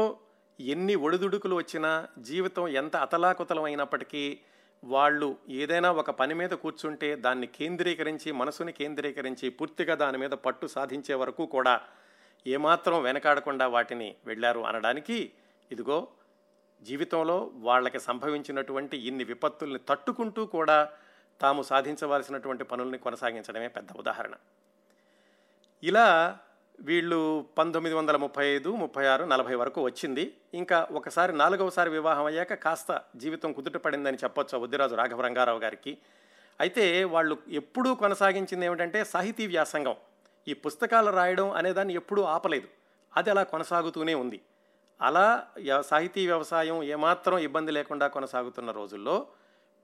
ఎన్ని ఒడిదుడుకులు వచ్చినా జీవితం ఎంత అతలాకుతలం అయినప్పటికీ వాళ్ళు ఏదైనా ఒక పని మీద కూర్చుంటే దాన్ని కేంద్రీకరించి మనసుని కేంద్రీకరించి పూర్తిగా దాని మీద పట్టు సాధించే వరకు కూడా ఏమాత్రం వెనకాడకుండా వాటిని వెళ్ళారు అనడానికి ఇదిగో జీవితంలో వాళ్ళకి సంభవించినటువంటి ఇన్ని విపత్తుల్ని తట్టుకుంటూ కూడా తాము సాధించవలసినటువంటి పనుల్ని కొనసాగించడమే పెద్ద ఉదాహరణ. ఇలా వీళ్ళు పంతొమ్మిది వందల ముప్పై ఐదు ముప్పై ఆరు నలభై వరకు వచ్చింది. ఇంకా ఒకసారి నాలుగవసారి వివాహం అయ్యాక కాస్త జీవితం కుదుట పడిందని చెప్పొచ్చు ఉద్దిరాజు రాఘవ రంగారావు గారికి. అయితే వాళ్ళు ఎప్పుడూ కొనసాగించింది ఏమిటంటే సాహితీ వ్యాసంగం. ఈ పుస్తకాలు రాయడం అనేదాన్ని ఎప్పుడూ ఆపలేదు. అది అలా కొనసాగుతూనే ఉంది. అలా సాహితీ వ్యవసాయం ఏమాత్రం ఇబ్బంది లేకుండా కొనసాగుతున్న రోజుల్లో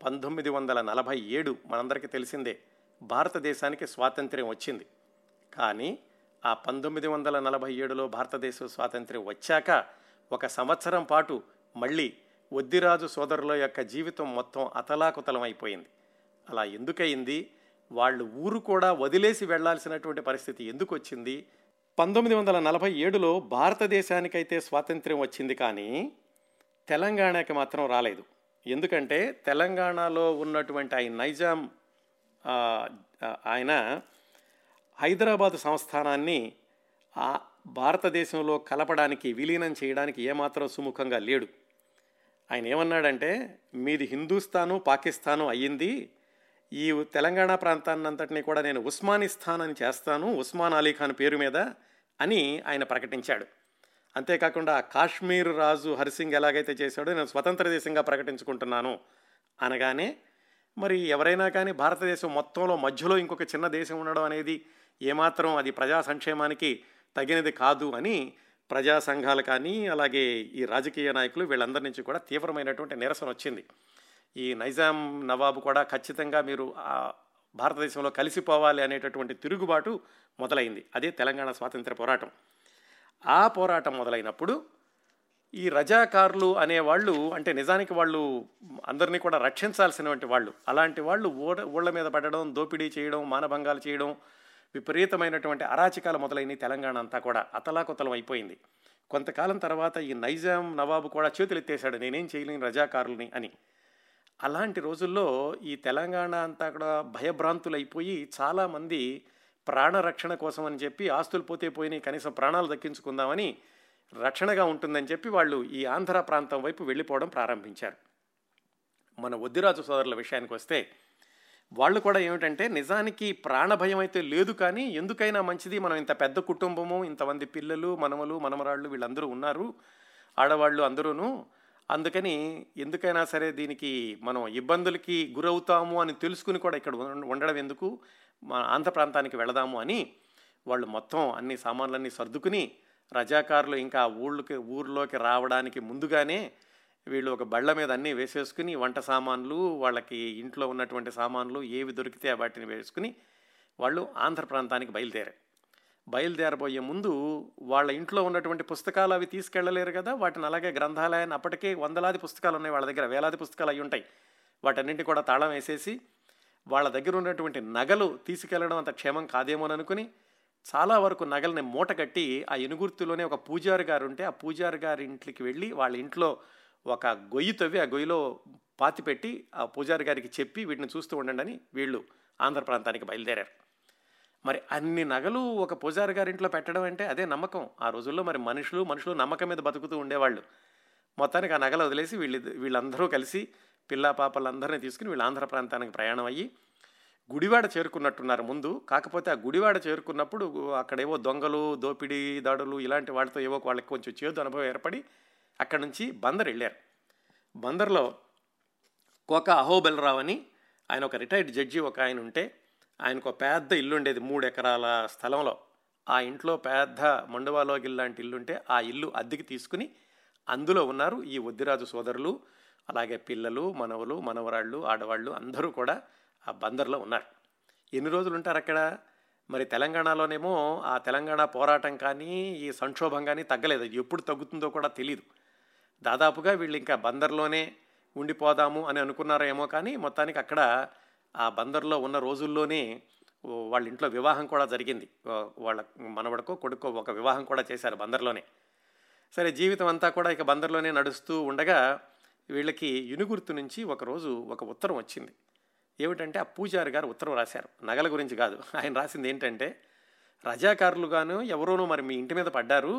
పంతొమ్మిది వందల నలభై ఏడు మనందరికీ తెలిసిందే భారతదేశానికి స్వాతంత్ర్యం వచ్చింది. కానీ ఆ పంతొమ్మిది వందల నలభై ఏడులో భారతదేశ స్వాతంత్ర్యం వచ్చాక ఒక సంవత్సరం పాటు మళ్ళీ ఒద్దిరాజు సోదరుల యొక్క జీవితం మొత్తం అతలాకుతలం అయిపోయింది అలా ఎందుకయింది? వాళ్ళు ఊరు కూడా వదిలేసి వెళ్ళాల్సినటువంటి పరిస్థితి ఎందుకు వచ్చింది పంతొమ్మిది వందల నలభై ఏడులో భారతదేశానికైతే స్వాతంత్ర్యం వచ్చింది కానీ తెలంగాణకి మాత్రం రాలేదు. ఎందుకంటే తెలంగాణలో ఉన్నటువంటి ఆయన నైజాం ఆయన హైదరాబాదు సంస్థానాన్ని ఆ భారతదేశంలో కలపడానికి విలీనం చేయడానికి ఏమాత్రం సుముఖంగా లేడు. ఆయన ఏమన్నాడంటే మీది హిందూస్థాను పాకిస్తాను అయ్యింది. ఈ తెలంగాణ ప్రాంతాన్నంతటినీ కూడా నేను ఉస్మానిస్తాన్ అని చేస్తాను ఉస్మాన్ అలీ ఖాన్ పేరు మీద అని ఆయన ప్రకటించాడు. అంతేకాకుండా కాశ్మీర్ రాజు హరిసింగ్ ఎలాగైతే చేశాడో నేను స్వతంత్ర దేశంగా ప్రకటించుకుంటున్నాను అనగానే మరి ఎవరైనా కానీ భారతదేశం మొత్తంలో మధ్యలో ఇంకొక చిన్న దేశం ఉండడం అనేది ఏమాత్రం అది ప్రజా సంక్షేమానికి తగినది కాదు అని ప్రజా సంఘాలు కానీ అలాగే ఈ రాజకీయ నాయకులు వీళ్ళందరి నుంచి కూడా తీవ్రమైనటువంటి నిరసన వచ్చింది. ఈ నైజాం నవాబు కూడా ఖచ్చితంగా మీరు భారతదేశంలో కలిసిపోవాలి అనేటటువంటి తిరుగుబాటు మొదలైంది. అదే తెలంగాణ స్వాతంత్ర పోరాటం. ఆ పోరాటం మొదలైనప్పుడు ఈ రజాకారులు అనేవాళ్ళు అంటే నిజానికి వాళ్ళు అందరినీ కూడా రక్షించాల్సినటువంటి వాళ్ళు. అలాంటి వాళ్ళు ఊడ ఊళ్ళ మీద పడడం దోపిడీ చేయడం మానభంగాలు చేయడం విపరీతమైనటువంటి అరాచకాలు మొదలైన తెలంగాణ అంతా కూడా అతలాకుతలం అయిపోయింది. కొంతకాలం తర్వాత ఈ నైజాం నవాబు కూడా చేతులెత్తేశాడు నేనేం చేయలేని రజాకారుల్ని అని. అలాంటి రోజుల్లో ఈ తెలంగాణ అంతా కూడా భయభ్రాంతులైపోయి చాలామంది ప్రాణరక్షణ కోసం అని చెప్పి ఆస్తులు పోతే పోయినాయి కనీసం ప్రాణాలు దక్కించుకుందామని రక్షణగా ఉంటుందని చెప్పి వాళ్ళు ఈ ఆంధ్ర ప్రాంతం వైపు వెళ్ళిపోవడం ప్రారంభించారు. మన వద్దిరాజు సోదరుల విషయానికి వస్తే వాళ్ళు కూడా ఏమిటంటే నిజానికి ప్రాణభయం అయితే లేదు కానీ ఎందుకైనా మంచిది. మనం ఇంత పెద్ద కుటుంబము ఇంతమంది పిల్లలు మనమలు మనమరాళ్ళు వీళ్ళందరూ ఉన్నారు ఆడవాళ్ళు అందరూను. అందుకని ఎందుకైనా సరే దీనికి మనం ఇబ్బందులకి గురవుతాము అని తెలుసుకుని కూడా ఇక్కడ ఉండ- ఉండడం ఎందుకు? మా ఆంధ్ర ప్రాంతానికి వెళదాము అని వాళ్ళు మొత్తం అన్ని సామాన్లన్నీ సర్దుకుని రజాకారులు ఇంకా ఊళ్ళకి ఊర్లోకి రావడానికి ముందుగానే వీళ్ళు ఒక బళ్ళ మీద అన్నీ వేసేసుకుని వంట సామాన్లు వాళ్ళకి ఇంట్లో ఉన్నటువంటి సామాన్లు ఏవి దొరికితే వాటిని వేసుకుని వాళ్ళు ఆంధ్ర ప్రాంతానికి బయలుదేరారు. బయలుదేరబోయే ముందు వాళ్ళ ఇంట్లో ఉన్నటువంటి పుస్తకాలు అవి తీసుకెళ్ళలేరు కదా వాటిని అలాగే గ్రంథాలయాన్ని అప్పటికే వందలాది పుస్తకాలు ఉన్నాయి వాళ్ళ దగ్గర వేలాది పుస్తకాలు అవి ఉంటాయి. వాటన్నింటి కూడా తాళం వేసేసి వాళ్ళ దగ్గర ఉన్నటువంటి నగలు తీసుకెళ్ళడం అంత క్షేమం కాదేమోననుకుని చాలా వరకు నగల్ని మూట కట్టి ఆ ఎనుగుర్తులోనే ఒక పూజారి గారు ఉంటే ఆ పూజారి గారి ఇంట్లోకి వెళ్ళి వాళ్ళ ఇంట్లో ఒక గొయ్యి తవ్వి ఆ గొయ్యిలో పాతి పెట్టి ఆ పూజారి గారికి చెప్పి వీటిని చూస్తూ ఉండండి అని వీళ్ళు ఆంధ్ర ప్రాంతానికి బయలుదేరారు. మరి అన్ని నగలు ఒక పూజారి గారింట్లో పెట్టడం అంటే అదే నమ్మకం. ఆ రోజుల్లో మరి మనుషులు మనుషులు నమ్మకం మీద బతుకుతూ ఉండేవాళ్ళు. మొత్తానికి ఆ నగలు వదిలేసి వీళ్ళు వీళ్ళందరూ కలిసి పిల్ల పాపలందరినీ తీసుకుని వీళ్ళు ఆంధ్ర ప్రాంతానికి ప్రయాణం అయ్యి గుడివాడ చేరుకున్నట్టున్నారు ముందు. కాకపోతే ఆ గుడివాడ చేరుకున్నప్పుడు అక్కడేవో దొంగలు దోపిడీ దాడులు ఇలాంటి వాటితో ఏవో వాళ్ళకి కొంచెం చేదు అనుభవం ఏర్పడి అక్కడ నుంచి బందర్ వెళ్ళారు. బందర్లో కోక అహోబెల్రావ్ అని ఆయన ఒక రిటైర్డ్ జడ్జి ఒక ఆయన ఉంటే ఆయనకు ఒక పెద్ద ఇల్లు ఉండేది మూడు ఎకరాల స్థలంలో. ఆ ఇంట్లో పెద్ద మండువాలోగిల్ లాంటి ఇల్లు ఉంటే ఆ ఇల్లు అద్దెకి తీసుకుని అందులో ఉన్నారు ఈ ఒద్దిరాజు సోదరులు అలాగే పిల్లలు మనవలు మనవరాళ్ళు ఆడవాళ్ళు అందరూ కూడా ఆ బందర్లో ఉన్నారు. ఎన్ని రోజులు ఉంటారు అక్కడ? మరి తెలంగాణలోనేమో ఆ తెలంగాణ పోరాటం కానీ ఈ సంక్షోభం కానీ తగ్గలేదు. ఎప్పుడు తగ్గుతుందో కూడా తెలియదు దాదాపుగా వీళ్ళు ఇంకా బందర్లోనే ఉండిపోదాము అని అనుకున్నారో ఏమో కానీ మొత్తానికి అక్కడ ఆ బందర్లో ఉన్న రోజుల్లోనే వాళ్ళ ఇంట్లో వివాహం కూడా జరిగింది. వాళ్ళ మనవడకో కొడుకో ఒక వివాహం కూడా చేశారు బందర్లోనే. సరే జీవితం అంతా కూడా ఇక బందర్లోనే నడుస్తూ ఉండగా వీళ్ళకి యునుగుర్తు నుంచి ఒకరోజు ఒక ఉత్తరం వచ్చింది. ఏమిటంటే ఆ పూజారి గారు ఉత్తరం రాశారు. నగల గురించి కాదు. ఆయన రాసింది ఏంటంటే రజాకారులుగాను ఎవరోనో మరి మీ ఇంటి మీద పడ్డారు.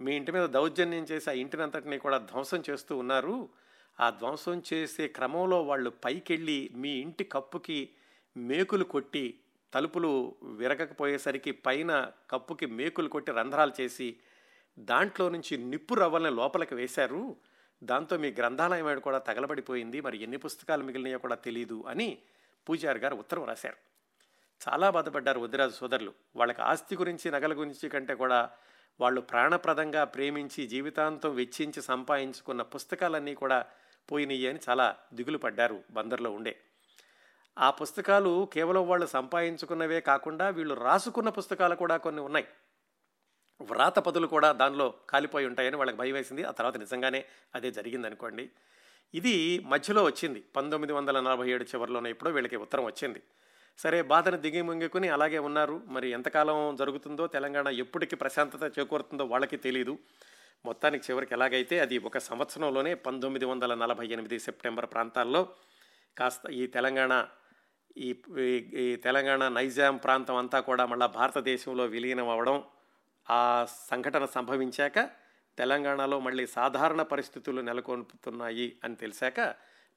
మీ ఇంటి మీద దౌర్జన్యం చేసి ఆ ఇంటినంతటిని కూడా ధ్వంసం చేస్తూ ఉన్నారు. ఆ ధ్వంసం చేసే క్రమంలో వాళ్ళు పైకెళ్ళి మీ ఇంటి కప్పుకి మేకులు కొట్టి తలుపులు విరగకపోయేసరికి పైన కప్పుకి మేకులు కొట్టి రంధ్రాలు చేసి దాంట్లో నుంచి నిప్పు రవ్వల్ని లోపలికి వేశారు. దాంతో మీ గ్రంథాలయం కూడా తగలబడిపోయింది. మరి ఎన్ని పుస్తకాలు మిగిలినాయో కూడా తెలియదు అని పూజారి గారు ఉత్తరం రాశారు. చాలా బాధపడ్డారు వదిరాజు సోదరులు. వాళ్ళకి ఆస్తి గురించి నగల గురించి కంటే కూడా వాళ్ళు ప్రాణప్రదంగా ప్రేమించి జీవితాంతం వెచ్చించి సంపాదించుకున్న పుస్తకాలన్నీ కూడా పోయినాయి అని చాలా దిగులు పడ్డారు బందర్లో ఉండే. ఆ పుస్తకాలు కేవలం వాళ్ళు సంపాదించుకున్నవే కాకుండా వీళ్ళు రాసుకున్న పుస్తకాలు కూడా కొన్ని ఉన్నాయి. వ్రాత పదులు కూడా దానిలో కాలిపోయి ఉంటాయని వాళ్ళకి భయం వేసింది. ఆ తర్వాత నిజంగానే అదే జరిగింది అనుకోండి ఇది మధ్యలో వచ్చింది. పంతొమ్మిది వందల నలభై ఏడు చివరిలోనే ఇప్పుడు వీళ్ళకి ఉత్తరం వచ్చింది. సరే బాధను దిగిమింగుకుని అలాగే ఉన్నారు. మరి ఎంతకాలం జరుగుతుందో తెలంగాణ ఎప్పటికీ ప్రశాంతత చేకూరుతుందో వాళ్ళకి తెలియదు మొత్తానికి చివరికి ఎలాగైతే అది ఒక సంవత్సరంలోనే పంతొమ్మిది వందల నలభై ఎనిమిది సెప్టెంబర్ ప్రాంతాల్లో కాస్త ఈ తెలంగాణ ఈ ఈ తెలంగాణ నైజాం ప్రాంతం అంతా కూడా మళ్ళీ భారతదేశంలో విలీనం అవ్వడం ఆ సంఘటన సంభవించాక తెలంగాణలో మళ్ళీ సాధారణ పరిస్థితులు నెలకొల్పుతున్నాయి అని తెలిసాక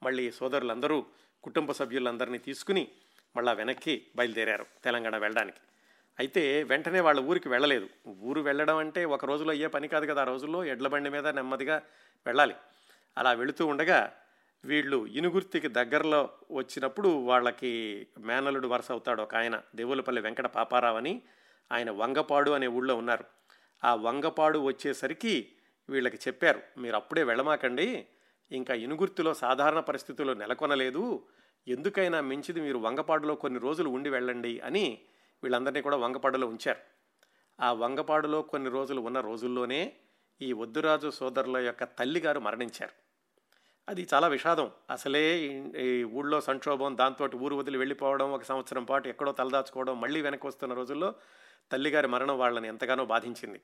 మళ్ళీ సోదరులందరూ కుటుంబ సభ్యులందరినీ తీసుకుని మళ్ళా వెనక్కి బయలుదేరారు తెలంగాణ వెళ్ళడానికి. అయితే వెంటనే వాళ్ళ ఊరికి వెళ్ళలేదు. ఊరు వెళ్ళడం అంటే ఒక రోజులో అయ్యే పని కాదు కదా ఆ రోజుల్లో ఎడ్ల బండి మీద నెమ్మదిగా వెళ్ళాలి. అలా వెళుతూ ఉండగా వీళ్ళు ఇనుగుర్తికి దగ్గరలో వచ్చినప్పుడు వాళ్ళకి మేనలుడు వరుస అవుతాడు ఒక ఆయన దేవులపల్లి వెంకట పాపారావు అని. ఆయన వంగపాడు అనే ఊళ్ళో ఉన్నారు. ఆ వంగపాడు వచ్చేసరికి వీళ్ళకి చెప్పారు మీరు అప్పుడే వెళ్ళమాకండి. ఇంకా ఇనుగుర్తిలో సాధారణ పరిస్థితుల్లో నెలకొనలేదు. ఎందుకైనా మించిది మీరు వంగపాడులో కొన్ని రోజులు ఉండి వెళ్ళండి అని వీళ్ళందరినీ కూడా వంగపాడులో ఉంచారు. ఆ వంగపాడులో కొన్ని రోజులు ఉన్న రోజుల్లోనే ఈ వద్దురాజు సోదరుల యొక్క తల్లిగారు మరణించారు. అది చాలా విషాదం. అసలే ఈ ఊళ్ళో సంక్షోభం దాంతో ఊరు వదిలి వెళ్ళిపోవడం ఒక సంవత్సరం పాటు ఎక్కడో తలదాచుకోవడం మళ్ళీ వెనక్కి వస్తున్న రోజుల్లో తల్లిగారి మరణం వాళ్ళని ఎంతగానో బాధించింది.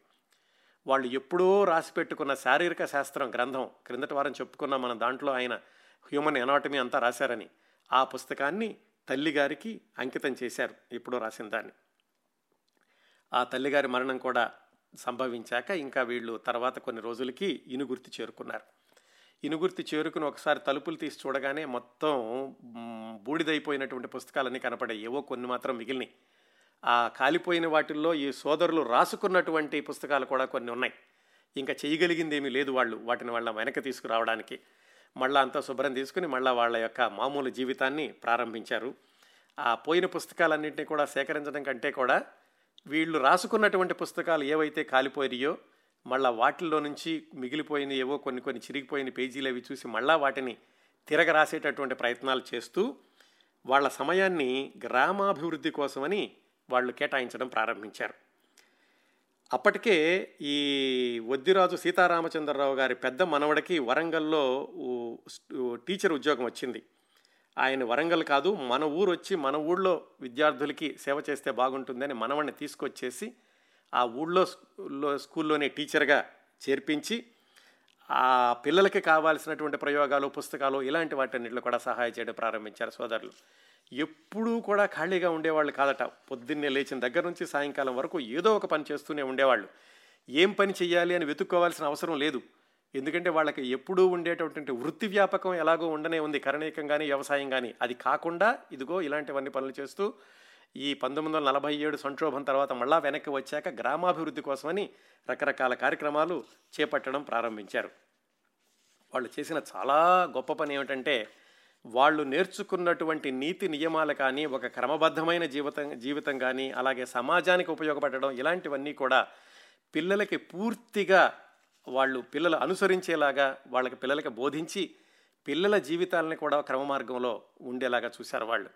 వాళ్ళు ఎప్పుడో రాసి పెట్టుకున్న శారీరక శాస్త్రం గ్రంథం క్రిందటి వారం చెప్పుకున్న మన దాంట్లో ఆయన హ్యూమన్ ఎనాటమీ అంతా రాశారని. ఆ పుస్తకాన్ని తల్లిగారికి అంకితం చేశారు ఎప్పుడో రాసిన దాన్ని. ఆ తల్లిగారి మరణం కూడా సంభవించాక ఇంకా వీళ్ళు తర్వాత కొన్ని రోజులకి ఇనుగుర్తి చేరుకున్నారు. ఇనుగుర్తి చేరుకుని ఒకసారి తలుపులు తీసి చూడగానే మొత్తం బూడిదైపోయినటువంటి పుస్తకాలన్నీ కనపడాయి. ఏవో కొన్ని మాత్రం మిగిలినాయి. ఆ కాలిపోయిన వాటిల్లో ఈ సోదరులు రాసుకున్నటువంటి పుస్తకాలు కూడా కొన్ని ఉన్నాయి. ఇంకా చేయగలిగింది ఏమీ లేదు వాళ్ళు. వాటిని వాళ్ళ వెనక తీసుకురావడానికి. మళ్ళీ అంతా శుభ్రం తీసుకుని మళ్ళీ వాళ్ళ యొక్క మామూలు జీవితాన్ని ప్రారంభించారు. ఆ పోయిన పుస్తకాలన్నింటినీ కూడా సేకరించడం కంటే కూడా వీళ్ళు రాసుకున్నటువంటి పుస్తకాలు ఏవైతే కాలిపోయాయో మళ్ళీ వాటిల్లో నుంచి మిగిలిపోయిన ఏవో కొన్ని కొన్ని చిరిగిపోయిన పేజీలు అవి చూసి మళ్ళా వాటిని తిరగ రాసేటటువంటి ప్రయత్నాలు చేస్తూ వాళ్ళ సమయాన్ని గ్రామాభివృద్ధి కోసమని వాళ్ళు కేటాయించడం ప్రారంభించారు. అప్పటికే ఈ వద్దిరాజు సీతారామచంద్రరావు గారి పెద్ద మనవడికి వరంగల్లో టీచర్ ఉద్యోగం వచ్చింది. ఆయన వరంగల్ కాదు మన ఊరు వచ్చి మన ఊళ్ళో విద్యార్థులకి సేవ చేస్తే బాగుంటుందని మనవడిని తీసుకొచ్చేసి ఆ ఊళ్ళో స్కూల్లోనే టీచర్గా చేర్పించి ఆ పిల్లలకి కావాల్సినటువంటి ప్రయోగాలు పుస్తకాలు ఇలాంటి వాటన్నిటిలో కూడా సహాయం చేయడం ప్రారంభించారు సోదరులు. ఎప్పుడూ కూడా ఖాళీగా ఉండేవాళ్ళు కాదట. పొద్దున్నే లేచిన దగ్గర నుంచి సాయంకాలం వరకు ఏదో ఒక పని చేస్తూనే ఉండేవాళ్ళు. ఏం పని చేయాలి అని వెతుక్కోవాల్సిన అవసరం లేదు. ఎందుకంటే వాళ్ళకి ఎప్పుడూ ఉండేటటువంటి వృత్తి వ్యాపకం ఎలాగో ఉండనే ఉంది. కరణీకం కానీ వ్యవసాయం కానీ అది కాకుండా ఇదిగో ఇలాంటివన్నీ పనులు చేస్తూ ఈ పంతొమ్మిది వందల నలభై ఏడు సంక్షోభం తర్వాత మళ్ళా వెనక్కి వచ్చాక గ్రామాభివృద్ధి కోసమని రకరకాల కార్యక్రమాలు చేపట్టడం ప్రారంభించారు. వాళ్ళు చేసిన చాలా గొప్ప పని ఏమిటంటే వాళ్ళు నేర్చుకున్నటువంటి నీతి నియమాలు కానీ ఒక క్రమబద్ధమైన జీవితం జీవితం కానీ అలాగే సమాజానికి ఉపయోగపడడం ఇలాంటివన్నీ కూడా పిల్లలకి పూర్తిగా వాళ్ళు పిల్లలు అనుసరించేలాగా వాళ్ళకి పిల్లలకి బోధించి పిల్లల జీవితాలని కూడా క్రమ మార్గంలో ఉండేలాగా చూశారు వాళ్ళు.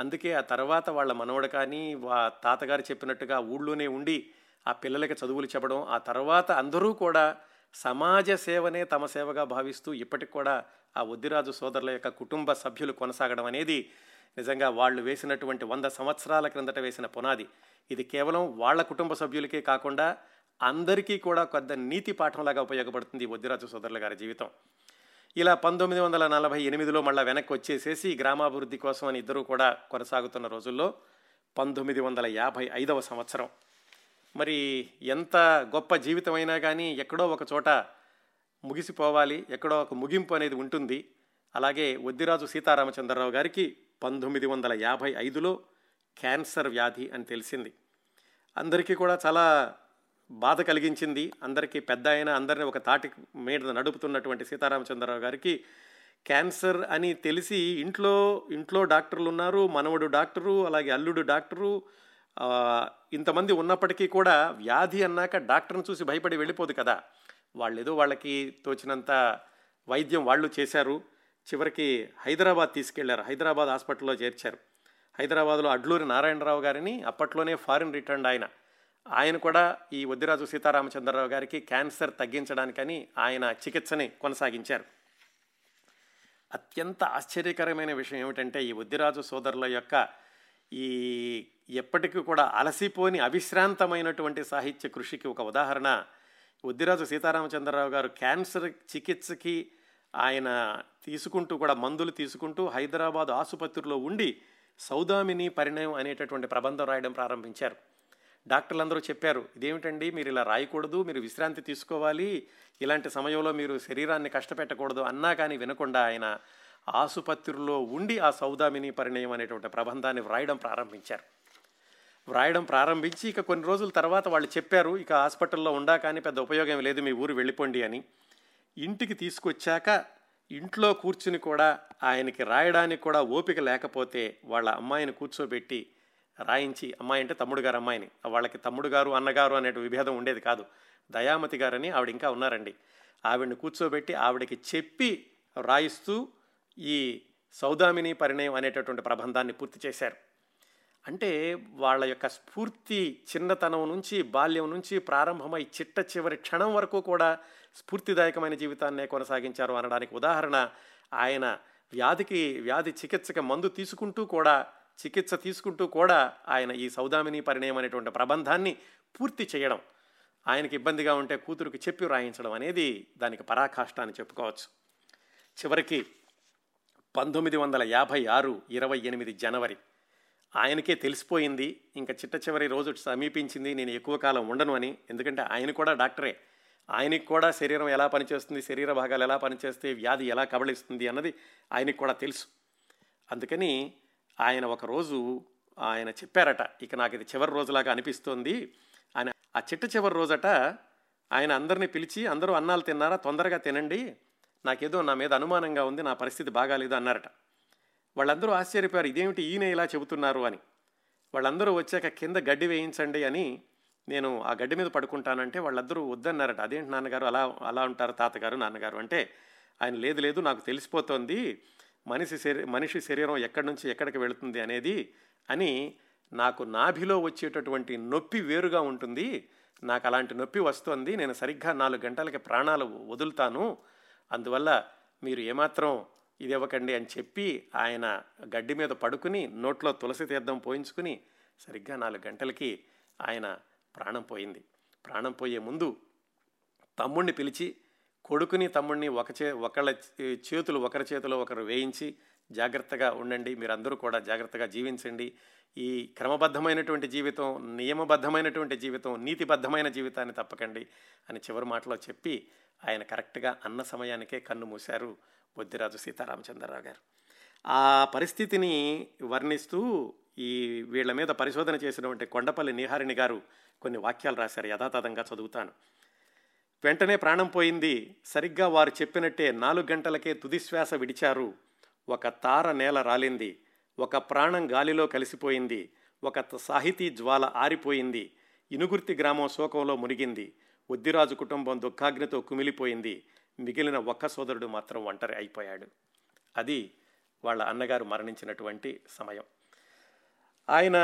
అందుకే ఆ తర్వాత వాళ్ళ మనవడు కానీ వా తాతగారు చెప్పినట్టుగా ఊళ్ళోనే ఉండి ఆ పిల్లలకి చదువులు చెప్పడం ఆ తర్వాత అందరూ కూడా సమాజ సేవనే తమ సేవగా భావిస్తూ ఇప్పటికి కూడా ఆ ఒద్దిరాజు సోదరుల యొక్క కుటుంబ సభ్యులు కొనసాగడం అనేది నిజంగా వాళ్ళు వేసినటువంటి వంద సంవత్సరాల క్రిందట వేసిన పునాది. ఇది కేవలం వాళ్ళ కుటుంబ సభ్యులకే కాకుండా అందరికీ కూడా కొద్ది నీతి పాఠంలాగా ఉపయోగపడుతుంది ఈ సోదరుల గారి జీవితం. ఇలా పంతొమ్మిది వందల నలభై ఎనిమిదిలో మళ్ళీ వెనక్కి వచ్చేసేసి గ్రామాభివృద్ధి కోసం అని ఇద్దరూ కూడా కొనసాగుతున్న రోజుల్లో పంతొమ్మిది వందల యాభై ఐదవ సంవత్సరం. మరి ఎంత గొప్ప జీవితం అయినా కానీ ఎక్కడో ఒక చోట ముగిసిపోవాలి ఎక్కడో ఒక ముగింపు అనేది ఉంటుంది. అలాగే వద్దిరాజు సీతారామచంద్రరావు గారికి పంతొమ్మిది వందల యాభై ఐదులో క్యాన్సర్ వ్యాధి అని తెలిసింది. అందరికీ కూడా చాలా బాధ కలిగించింది. అందరికీ పెద్ద అయిన అందరిని ఒక తాటి మీద నడుపుతున్నటువంటి సీతారామచంద్రరావు గారికి క్యాన్సర్ అని తెలిసి ఇంట్లో ఇంట్లో డాక్టర్లు ఉన్నారు మనవడు డాక్టరు అలాగే అల్లుడు డాక్టరు ఇంతమంది ఉన్నప్పటికీ కూడా వ్యాధి అన్నాక డాక్టర్ని చూసి భయపడి వెళ్ళిపోదు కదా. వాళ్ళు ఏదో వాళ్ళకి తోచినంత వైద్యం వాళ్ళు చేశారు. చివరికి హైదరాబాద్ తీసుకెళ్ళారు. హైదరాబాద్ హాస్పిటల్లో చేర్చారు. హైదరాబాద్లో అడ్లూరి నారాయణరావు గారిని అప్పట్లోనే ఫారిన్ రిటర్న్ ఆయన. ఆయన కూడా ఈ వద్దిరాజు సీతారామచంద్రరావు గారికి క్యాన్సర్ తగ్గించడానికని ఆయన చికిత్సని కొనసాగించారు. అత్యంత ఆశ్చర్యకరమైన విషయం ఏమిటంటే ఈ వద్దిరాజు సోదరుల యొక్క ఈ ఎప్పటికీ కూడా అలసిపోని అవిశ్రాంతమైనటువంటి సాహిత్య కృషికి ఒక ఉదాహరణ. వద్దిరాజు సీతారామచంద్రరావు గారు క్యాన్సర్ చికిత్సకి ఆయన తీసుకుంటూ కూడా మందులు తీసుకుంటూ హైదరాబాద్ ఆసుపత్రిలో ఉండి సౌదామిని పరిణయం అనేటటువంటి ప్రబంధం రాయడం ప్రారంభించారు. డాక్టర్లు అందరూ చెప్పారు ఇదేమిటండి? మీరు ఇలా రాయకూడదు మీరు విశ్రాంతి తీసుకోవాలి ఇలాంటి సమయంలో మీరు శరీరాన్ని కష్టపెట్టకూడదు అన్నా కానీ వినకుండా ఆయన ఆసుపత్రిలో ఉండి ఆ సౌదామిని పరిణయం అనేటువంటి ప్రబంధాన్ని వ్రాయడం ప్రారంభించారు. వ్రాయడం ప్రారంభించి ఇక కొన్ని రోజుల తర్వాత వాళ్ళు చెప్పారు ఇక హాస్పిటల్లో ఉండా కానీ పెద్ద ఉపయోగం లేదు మీ ఊరు వెళ్ళిపోండి అని. ఇంటికి తీసుకొచ్చాక ఇంట్లో కూర్చుని కూడా ఆయనకి రాయడానికి కూడా ఓపిక లేకపోతే వాళ్ళ అమ్మాయిని కూర్చోబెట్టి రాయించి అమ్మాయి అంటే తమ్ముడు గారు అమ్మాయిని వాళ్ళకి తమ్ముడు గారు అన్నగారు అనే విభేదం ఉండేది కాదు దయామతి గారని ఆవిడ ఇంకా ఉన్నారండి. ఆవిడని కూర్చోబెట్టి ఆవిడకి చెప్పి రాయిస్తూ ఈ సౌదామిని పరిణయం అనేటటువంటి ప్రబంధాన్ని పూర్తి చేశారు. అంటే వాళ్ళ యొక్క స్ఫూర్తి చిన్నతనం నుంచి బాల్యం నుంచి ప్రారంభమై చిట్ట చివరి క్షణం వరకు కూడా స్ఫూర్తిదాయకమైన జీవితాన్నే కొనసాగించారు అనడానికి ఉదాహరణ. ఆయన వ్యాధికి వ్యాధి చికిత్సకి మందు తీసుకుంటూ కూడా చికిత్స తీసుకుంటూ కూడా ఆయన ఈ సౌదామిని పరిణయం అనేటువంటి ప్రబంధాన్ని పూర్తి చేయడం ఆయనకి ఇబ్బందిగా ఉంటే కూతురుకి చెప్పి రాయించడం అనేది దానికి పరాకాష్ట అని చెప్పుకోవచ్చు. చివరికి పంతొమ్మిది వందల యాభై ఆరు ఇరవై ఎనిమిది జనవరి. ఆయనకే తెలిసిపోయింది ఇంకా చిట్ట చివరి రోజు సమీపించింది నేను ఎక్కువ కాలం ఉండను అని. ఎందుకంటే ఆయన కూడా డాక్టరే. ఆయనకి కూడా శరీరం ఎలా పనిచేస్తుంది శరీర భాగాలు ఎలా పనిచేస్తే వ్యాధి ఎలా కబళిస్తుంది అన్నది ఆయనకి కూడా తెలుసు. అందుకని ఆయన ఒకరోజు ఆయన చెప్పారట ఇక నాకు ఇది చివరి రోజులాగా అనిపిస్తోంది ఆయన ఆ చిట్ట చివరి రోజట ఆయన అందరినీ పిలిచి అందరూ అన్నాలు తిన్నారా? తొందరగా తినండి. నాకేదో నా మీద అనుమానంగా ఉంది నా పరిస్థితి బాగాలేదు అన్నారట. వాళ్ళందరూ ఆశ్చర్యపోయారు ఇదేమిటి ఈయన ఇలా చెబుతున్నారు అని. వాళ్ళందరూ వచ్చాక కింద గడ్డి వేయించండి అని నేను ఆ గడ్డి మీద పడుకుంటానంటే వాళ్ళందరూ వద్దన్నారట. అదేంటి నాన్నగారు అలా అలా ఉంటారు తాతగారు నాన్నగారు? అంటే ఆయన లేదు లేదు నాకు తెలిసిపోతోంది. మనిషి శరీ మనిషి శరీరం ఎక్కడి నుంచి ఎక్కడికి వెళుతుంది అనేది అని నాకు నాభిలో వచ్చేటటువంటి నొప్పి వేరుగా ఉంటుంది. నాకు అలాంటి నొప్పి వస్తుంది. నేను సరిగ్గా నాలుగు గంటలకి ప్రాణాలు వదులుతాను. అందువల్ల మీరు ఏమాత్రం ఇది ఇవ్వకండి అని చెప్పి ఆయన గడ్డి మీద పడుకుని నోట్లో తులసి తీర్థం పోయించుకుని సరిగ్గా నాలుగు గంటలకి ఆయన ప్రాణం పోయింది. ప్రాణం పోయే ముందు తమ్ముణ్ణి పిలిచి కొడుకుని తమ్ముడిని ఒక చే ఒకళ్ళ చేతులు ఒకరి చేతిలో ఒకరు వేయించి జాగ్రత్తగా ఉండండి మీరందరూ కూడా జాగ్రత్తగా జీవించండి. ఈ క్రమబద్ధమైనటువంటి జీవితం నియమబద్ధమైనటువంటి జీవితం నీతిబద్ధమైన జీవితాన్ని తప్పకండి అని చివరి మాటలో చెప్పి ఆయన కరెక్ట్గా అన్న సమయానికే కన్ను మూశారు బొద్దిరాజు సీతారామచంద్రరావు గారు. ఆ పరిస్థితిని వర్ణిస్తూ ఈ వీళ్ళ మీద పరిశోధన చేసినటువంటి కొండపల్లి నీహారిణి గారు కొన్ని వాక్యాలు రాశారు యథాతథంగా చదువుతాను. వెంటనే ప్రాణం పోయింది. సరిగ్గా వారు చెప్పినట్టే నాలుగు గంటలకే తుదిశ్వాస విడిచారు. ఒక తార నేల రాలింది. ఒక ప్రాణం గాలిలో కలిసిపోయింది. ఒక సాహితీ జ్వాల ఆరిపోయింది. ఇనుగుర్తి గ్రామం శోకంలో మునిగింది. ఒద్దిరాజు కుటుంబం దుఃఖాగ్నితో కుమిలిపోయింది. మిగిలిన ఒక్క సోదరుడు మాత్రం ఒంటరి అయిపోయాడు. అది వాళ్ళ అన్నగారు మరణించినటువంటి సమయం. ఆయన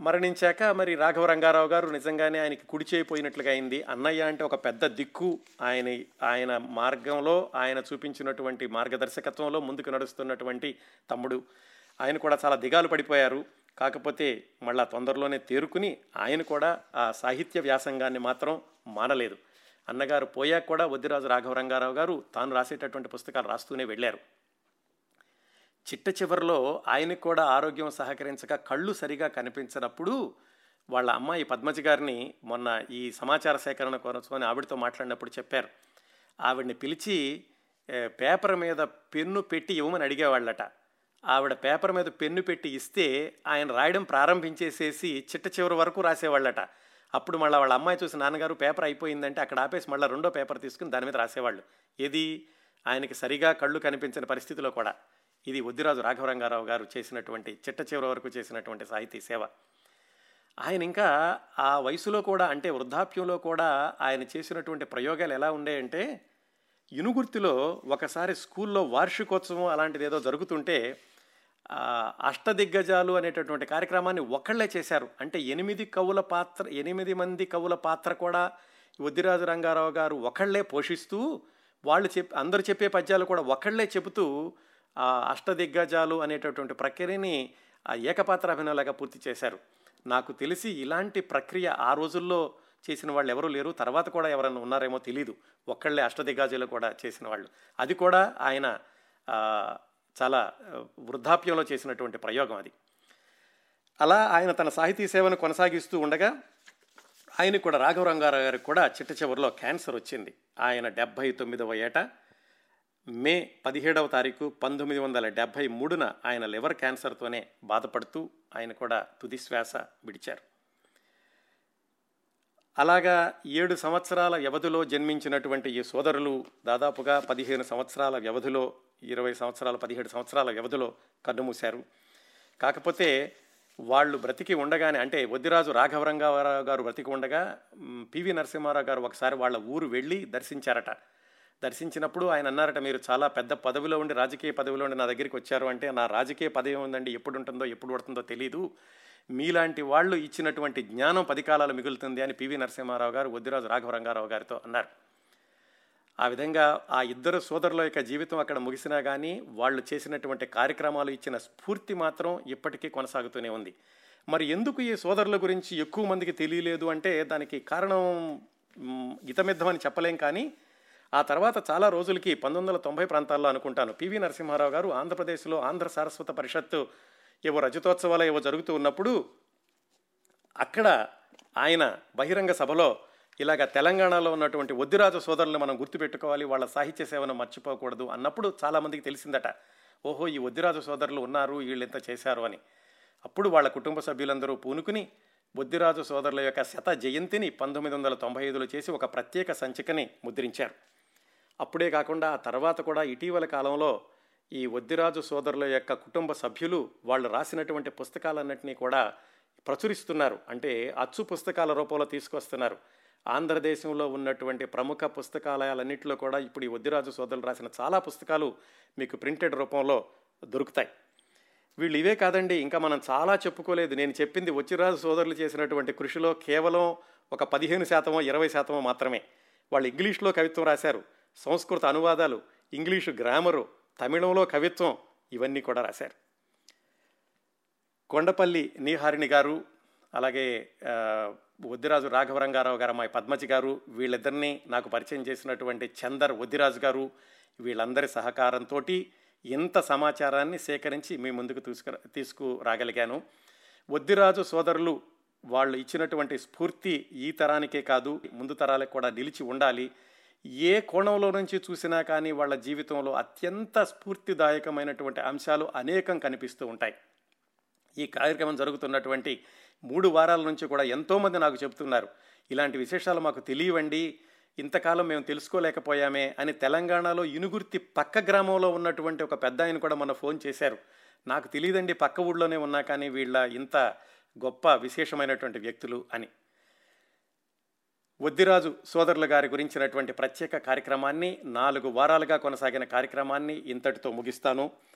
మరణించాక మరి రాఘవ రంగారావు గారు నిజంగానే ఆయనకి కుడిచేయిపోయినట్లుగా అయింది. అన్నయ్య అంటే ఒక పెద్ద దిక్కు. ఆయన ఆయన మార్గంలో ఆయన చూపించినటువంటి మార్గదర్శకత్వంలో ముందుకు నడుస్తున్నటువంటి తమ్ముడు. ఆయన కూడా చాలా దిగాలు పడిపోయారు. కాకపోతే మళ్ళా తొందరలోనే తేరుకుని ఆయన కూడా ఆ సాహిత్య వ్యాసంగాన్ని మాత్రం మానలేదు. అన్నగారు పోయాక కూడా వద్దిరాజు రాఘవ రంగారావు గారు తాను రాసేటటువంటి పుస్తకాలు రాస్తూనే వెళ్ళారు. చిట్ట చివరిలో ఆయనకు కూడా ఆరోగ్యం సహకరించక కళ్ళు సరిగా కనిపించినప్పుడు వాళ్ళ అమ్మాయి పద్మజ గారిని మొన్న ఈ సమాచార సేకరణ కోసం ఆవిడతో మాట్లాడినప్పుడు చెప్పారు. ఆవిడని పిలిచి పేపర్ మీద పెన్ను పెట్టి ఇవ్వమని అడిగేవాళ్ళట. ఆవిడ పేపర్ మీద పెన్ను పెట్టి ఇస్తే ఆయన రాయడం ప్రారంభించేసేసి చిట్ట చివరి వరకు రాసేవాళ్ళట. అప్పుడు మళ్ళీ వాళ్ళ అమ్మాయి చూసి నాన్నగారు పేపర్ అయిపోయిందంటే అక్కడ ఆపేసి మళ్ళీ రెండో పేపర్ తీసుకుని దాని మీద రాసేవాళ్ళు. ఏది? ఆయనకి సరిగా కళ్ళు కనిపించిన పరిస్థితిలో కూడా. ఇది వద్దిరాజు రాఘవరంగారావు గారు చేసినటువంటి చిట్ట చివరి వరకు చేసినటువంటి సాహితీ సేవ. ఆయన ఇంకా ఆ వయసులో కూడా అంటే వృద్ధాప్యంలో కూడా ఆయన చేసినటువంటి ప్రయోగాలు ఎలా ఉండేయంటే ఇనుగుర్తిలో ఒకసారి స్కూల్లో వార్షికోత్సవం అలాంటిది ఏదో జరుగుతుంటే అష్టదిగ్గజాలు అనేటటువంటి కార్యక్రమాన్ని ఒకళ్ళే చేశారు. అంటే ఎనిమిది కవుల పాత్ర ఎనిమిది మంది కవుల పాత్ర కూడా వద్దిరాజు రంగారావు గారు ఒకళ్ళే పోషిస్తూ వాళ్ళు చెప్ అందరు చెప్పే పద్యాలు కూడా ఒకళ్ళే చెబుతూ అష్టదిగ్గజాలు అనేటటువంటి ప్రక్రియని ఆ ఏకపాత్ర అభినయలాగా పూర్తి చేశారు. నాకు తెలిసి ఇలాంటి ప్రక్రియ ఆ రోజుల్లో చేసిన వాళ్ళు ఎవరూ లేరు. తర్వాత కూడా ఎవరైనా ఉన్నారేమో తెలియదు ఒక్కళ్ళే అష్టదిగ్గాజులు కూడా చేసిన వాళ్ళు. అది కూడా ఆయన చాలా వృద్ధాప్యంలో చేసినటువంటి ప్రయోగం అది. అలా ఆయన తన సాహితీ సేవను కొనసాగిస్తూ ఉండగా ఆయన కూడా రాఘవరంగారావు గారికి కూడా చిట్ట చివరిలో క్యాన్సర్ వచ్చింది. ఆయన డెబ్భై తొమ్మిదవ ఏట మే పదిహేడవ తారీఖు పంతొమ్మిది వందల డెబ్భై మూడున ఆయన లివర్ క్యాన్సర్తోనే బాధపడుతూ ఆయన కూడా తుది శ్వాస విడిచారు. అలాగా ఏడు సంవత్సరాల వ్యవధిలో జన్మించినటువంటి ఈ సోదరులు దాదాపుగా పదిహేను సంవత్సరాల వ్యవధిలో ఇరవై సంవత్సరాల పదిహేడు సంవత్సరాల వ్యవధిలో కన్నుమూశారు. కాకపోతే వాళ్ళు బ్రతికి ఉండగానే అంటే వద్దిరాజు రాఘవరంగారావు గారు బ్రతికి ఉండగా పివి నరసింహారావు గారు ఒకసారి వాళ్ళ ఊరు వెళ్ళి దర్శించారట. దర్శించినప్పుడు ఆయన అన్నారట మీరు చాలా పెద్ద పదవిలో ఉండి రాజకీయ పదవిలో ఉండి నా దగ్గరికి వచ్చారు అంటే నా రాజకీయ పదవి ఉందండి ఎప్పుడు ఉంటుందో ఎప్పుడు పడుతుందో తెలియదు మీలాంటి వాళ్ళు ఇచ్చినటువంటి జ్ఞానం పది కాలాలు మిగులుతుంది అని పివి నరసింహారావు గారు వద్దిరాజు రాఘవరంగారావు గారితో అన్నారు. ఆ విధంగా ఆ ఇద్దరు సోదరుల యొక్క జీవితం అక్కడ ముగిసినా కానీ వాళ్ళు చేసినటువంటి కార్యక్రమాలు ఇచ్చిన స్ఫూర్తి మాత్రం ఇప్పటికీ కొనసాగుతూనే ఉంది. మరి ఎందుకు ఈ సోదరుల గురించి ఎక్కువ మందికి తెలియలేదు అంటే దానికి కారణం మ్, ఇతమిద్దమని చెప్పలేం కానీ ఆ తర్వాత చాలా రోజులకి పంతొమ్మిది వందల తొంభై ప్రాంతాల్లో అనుకుంటాను. పివి నరసింహారావు గారు ఆంధ్రప్రదేశ్లో ఆంధ్ర సారస్వత పరిషత్తు ఏవో రజతోత్సవాలు ఏవో జరుగుతూ ఉన్నప్పుడు అక్కడ ఆయన బహిరంగ సభలో ఇలాగ తెలంగాణలో ఉన్నటువంటి ఒద్దిరాజు సోదరులను మనం గుర్తుపెట్టుకోవాలి వాళ్ళ సాహిత్య సేవను మర్చిపోకూడదు అన్నప్పుడు చాలామందికి తెలిసిందట ఓహో ఈ ఒద్దిరాజు సోదరులు ఉన్నారు వీళ్ళు ఎంత చేశారు అని. అప్పుడు వాళ్ళ కుటుంబ సభ్యులందరూ పూనుకుని బొద్దిరాజు సోదరుల యొక్క శత జయంతిని పంతొమ్మిది వందల తొంభై ఐదులో చేసి ఒక ప్రత్యేక సంచికని ముద్రించారు. అప్పుడే కాకుండా ఆ తర్వాత కూడా ఇటీవల కాలంలో ఈ వద్దిరాజు సోదరుల యొక్క కుటుంబ సభ్యులు వాళ్ళు రాసినటువంటి పుస్తకాలన్నింటినీ కూడా ప్రచురిస్తున్నారు. అంటే అచ్చు పుస్తకాల రూపంలో తీసుకొస్తున్నారు. ఆంధ్రదేశంలో ఉన్నటువంటి ప్రముఖ పుస్తకాలయాలన్నింటిలో కూడా ఇప్పుడు ఈ వద్దిరాజు సోదరులు రాసిన చాలా పుస్తకాలు మీకు ప్రింటెడ్ రూపంలో దొరుకుతాయి. వీళ్ళు ఇవే కాదండి ఇంకా మనం చాలా చెప్పుకోలేదు. నేను చెప్పింది వచ్చిరాజు సోదరులు చేసినటువంటి కృషిలో కేవలం ఒక పదిహేను శాతమో ఇరవై శాతమో మాత్రమే. వాళ్ళు ఇంగ్లీష్లో కవిత్వం రాశారు. సంస్కృత అనువాదాలు ఇంగ్లీషు గ్రామరు తమిళంలో కవిత్వం ఇవన్నీ కూడా రాశారు. కొండపల్లి నీహారిణి గారు అలాగే ఆ, రాఘవరంగారావు గారు అమ్మాయి పద్మజి గారు వీళ్ళిద్దరినీ నాకు పరిచయం చేసినటువంటి చందర్ వద్దిరాజు గారు వీళ్ళందరి సహకారంతో ఇంత సమాచారాన్ని సేకరించి మీ ముందుకు తీసుకు తీసుకురాగలిగాను. వద్దిరాజు సోదరులు వాళ్ళు ఇచ్చినటువంటి స్ఫూర్తి ఈ తరానికే కాదు ముందు తరాలకు కూడా నిలిచి ఉండాలి. ఏ కోణంలో నుంచి చూసినా కానీ వాళ్ళ జీవితంలో అత్యంత స్ఫూర్తిదాయకమైనటువంటి అంశాలు అనేకం కనిపిస్తూ ఉంటాయి. ఈ కార్యక్రమం జరుగుతున్నటువంటి మూడు వారాల నుంచి కూడా ఎంతోమంది నాకు చెప్తున్నారు ఇలాంటి విశేషాలు మాకు తెలియవండి ఇంతకాలం మేము తెలుసుకోలేకపోయామే అని తెలంగాణలో ఇనుగుర్తి పక్క గ్రామంలో ఉన్నటువంటి ఒక పెద్ద ఆయన కూడా మన ఫోన్ చేశారు. నాకు తెలియదండి పక్క ఊళ్ళోనే ఉన్నా కానీ వీళ్ళ ఇంత గొప్ప విశేషమైనటువంటి వ్యక్తులు అని. వద్దిరాజు సోదరుల గారి గురించినటువంటి ప్రత్యేక కార్యక్రమాన్ని నాలుగు వారాలుగా కొనసాగిన కార్యక్రమాన్ని ఇంతటితో ముగిస్తాను.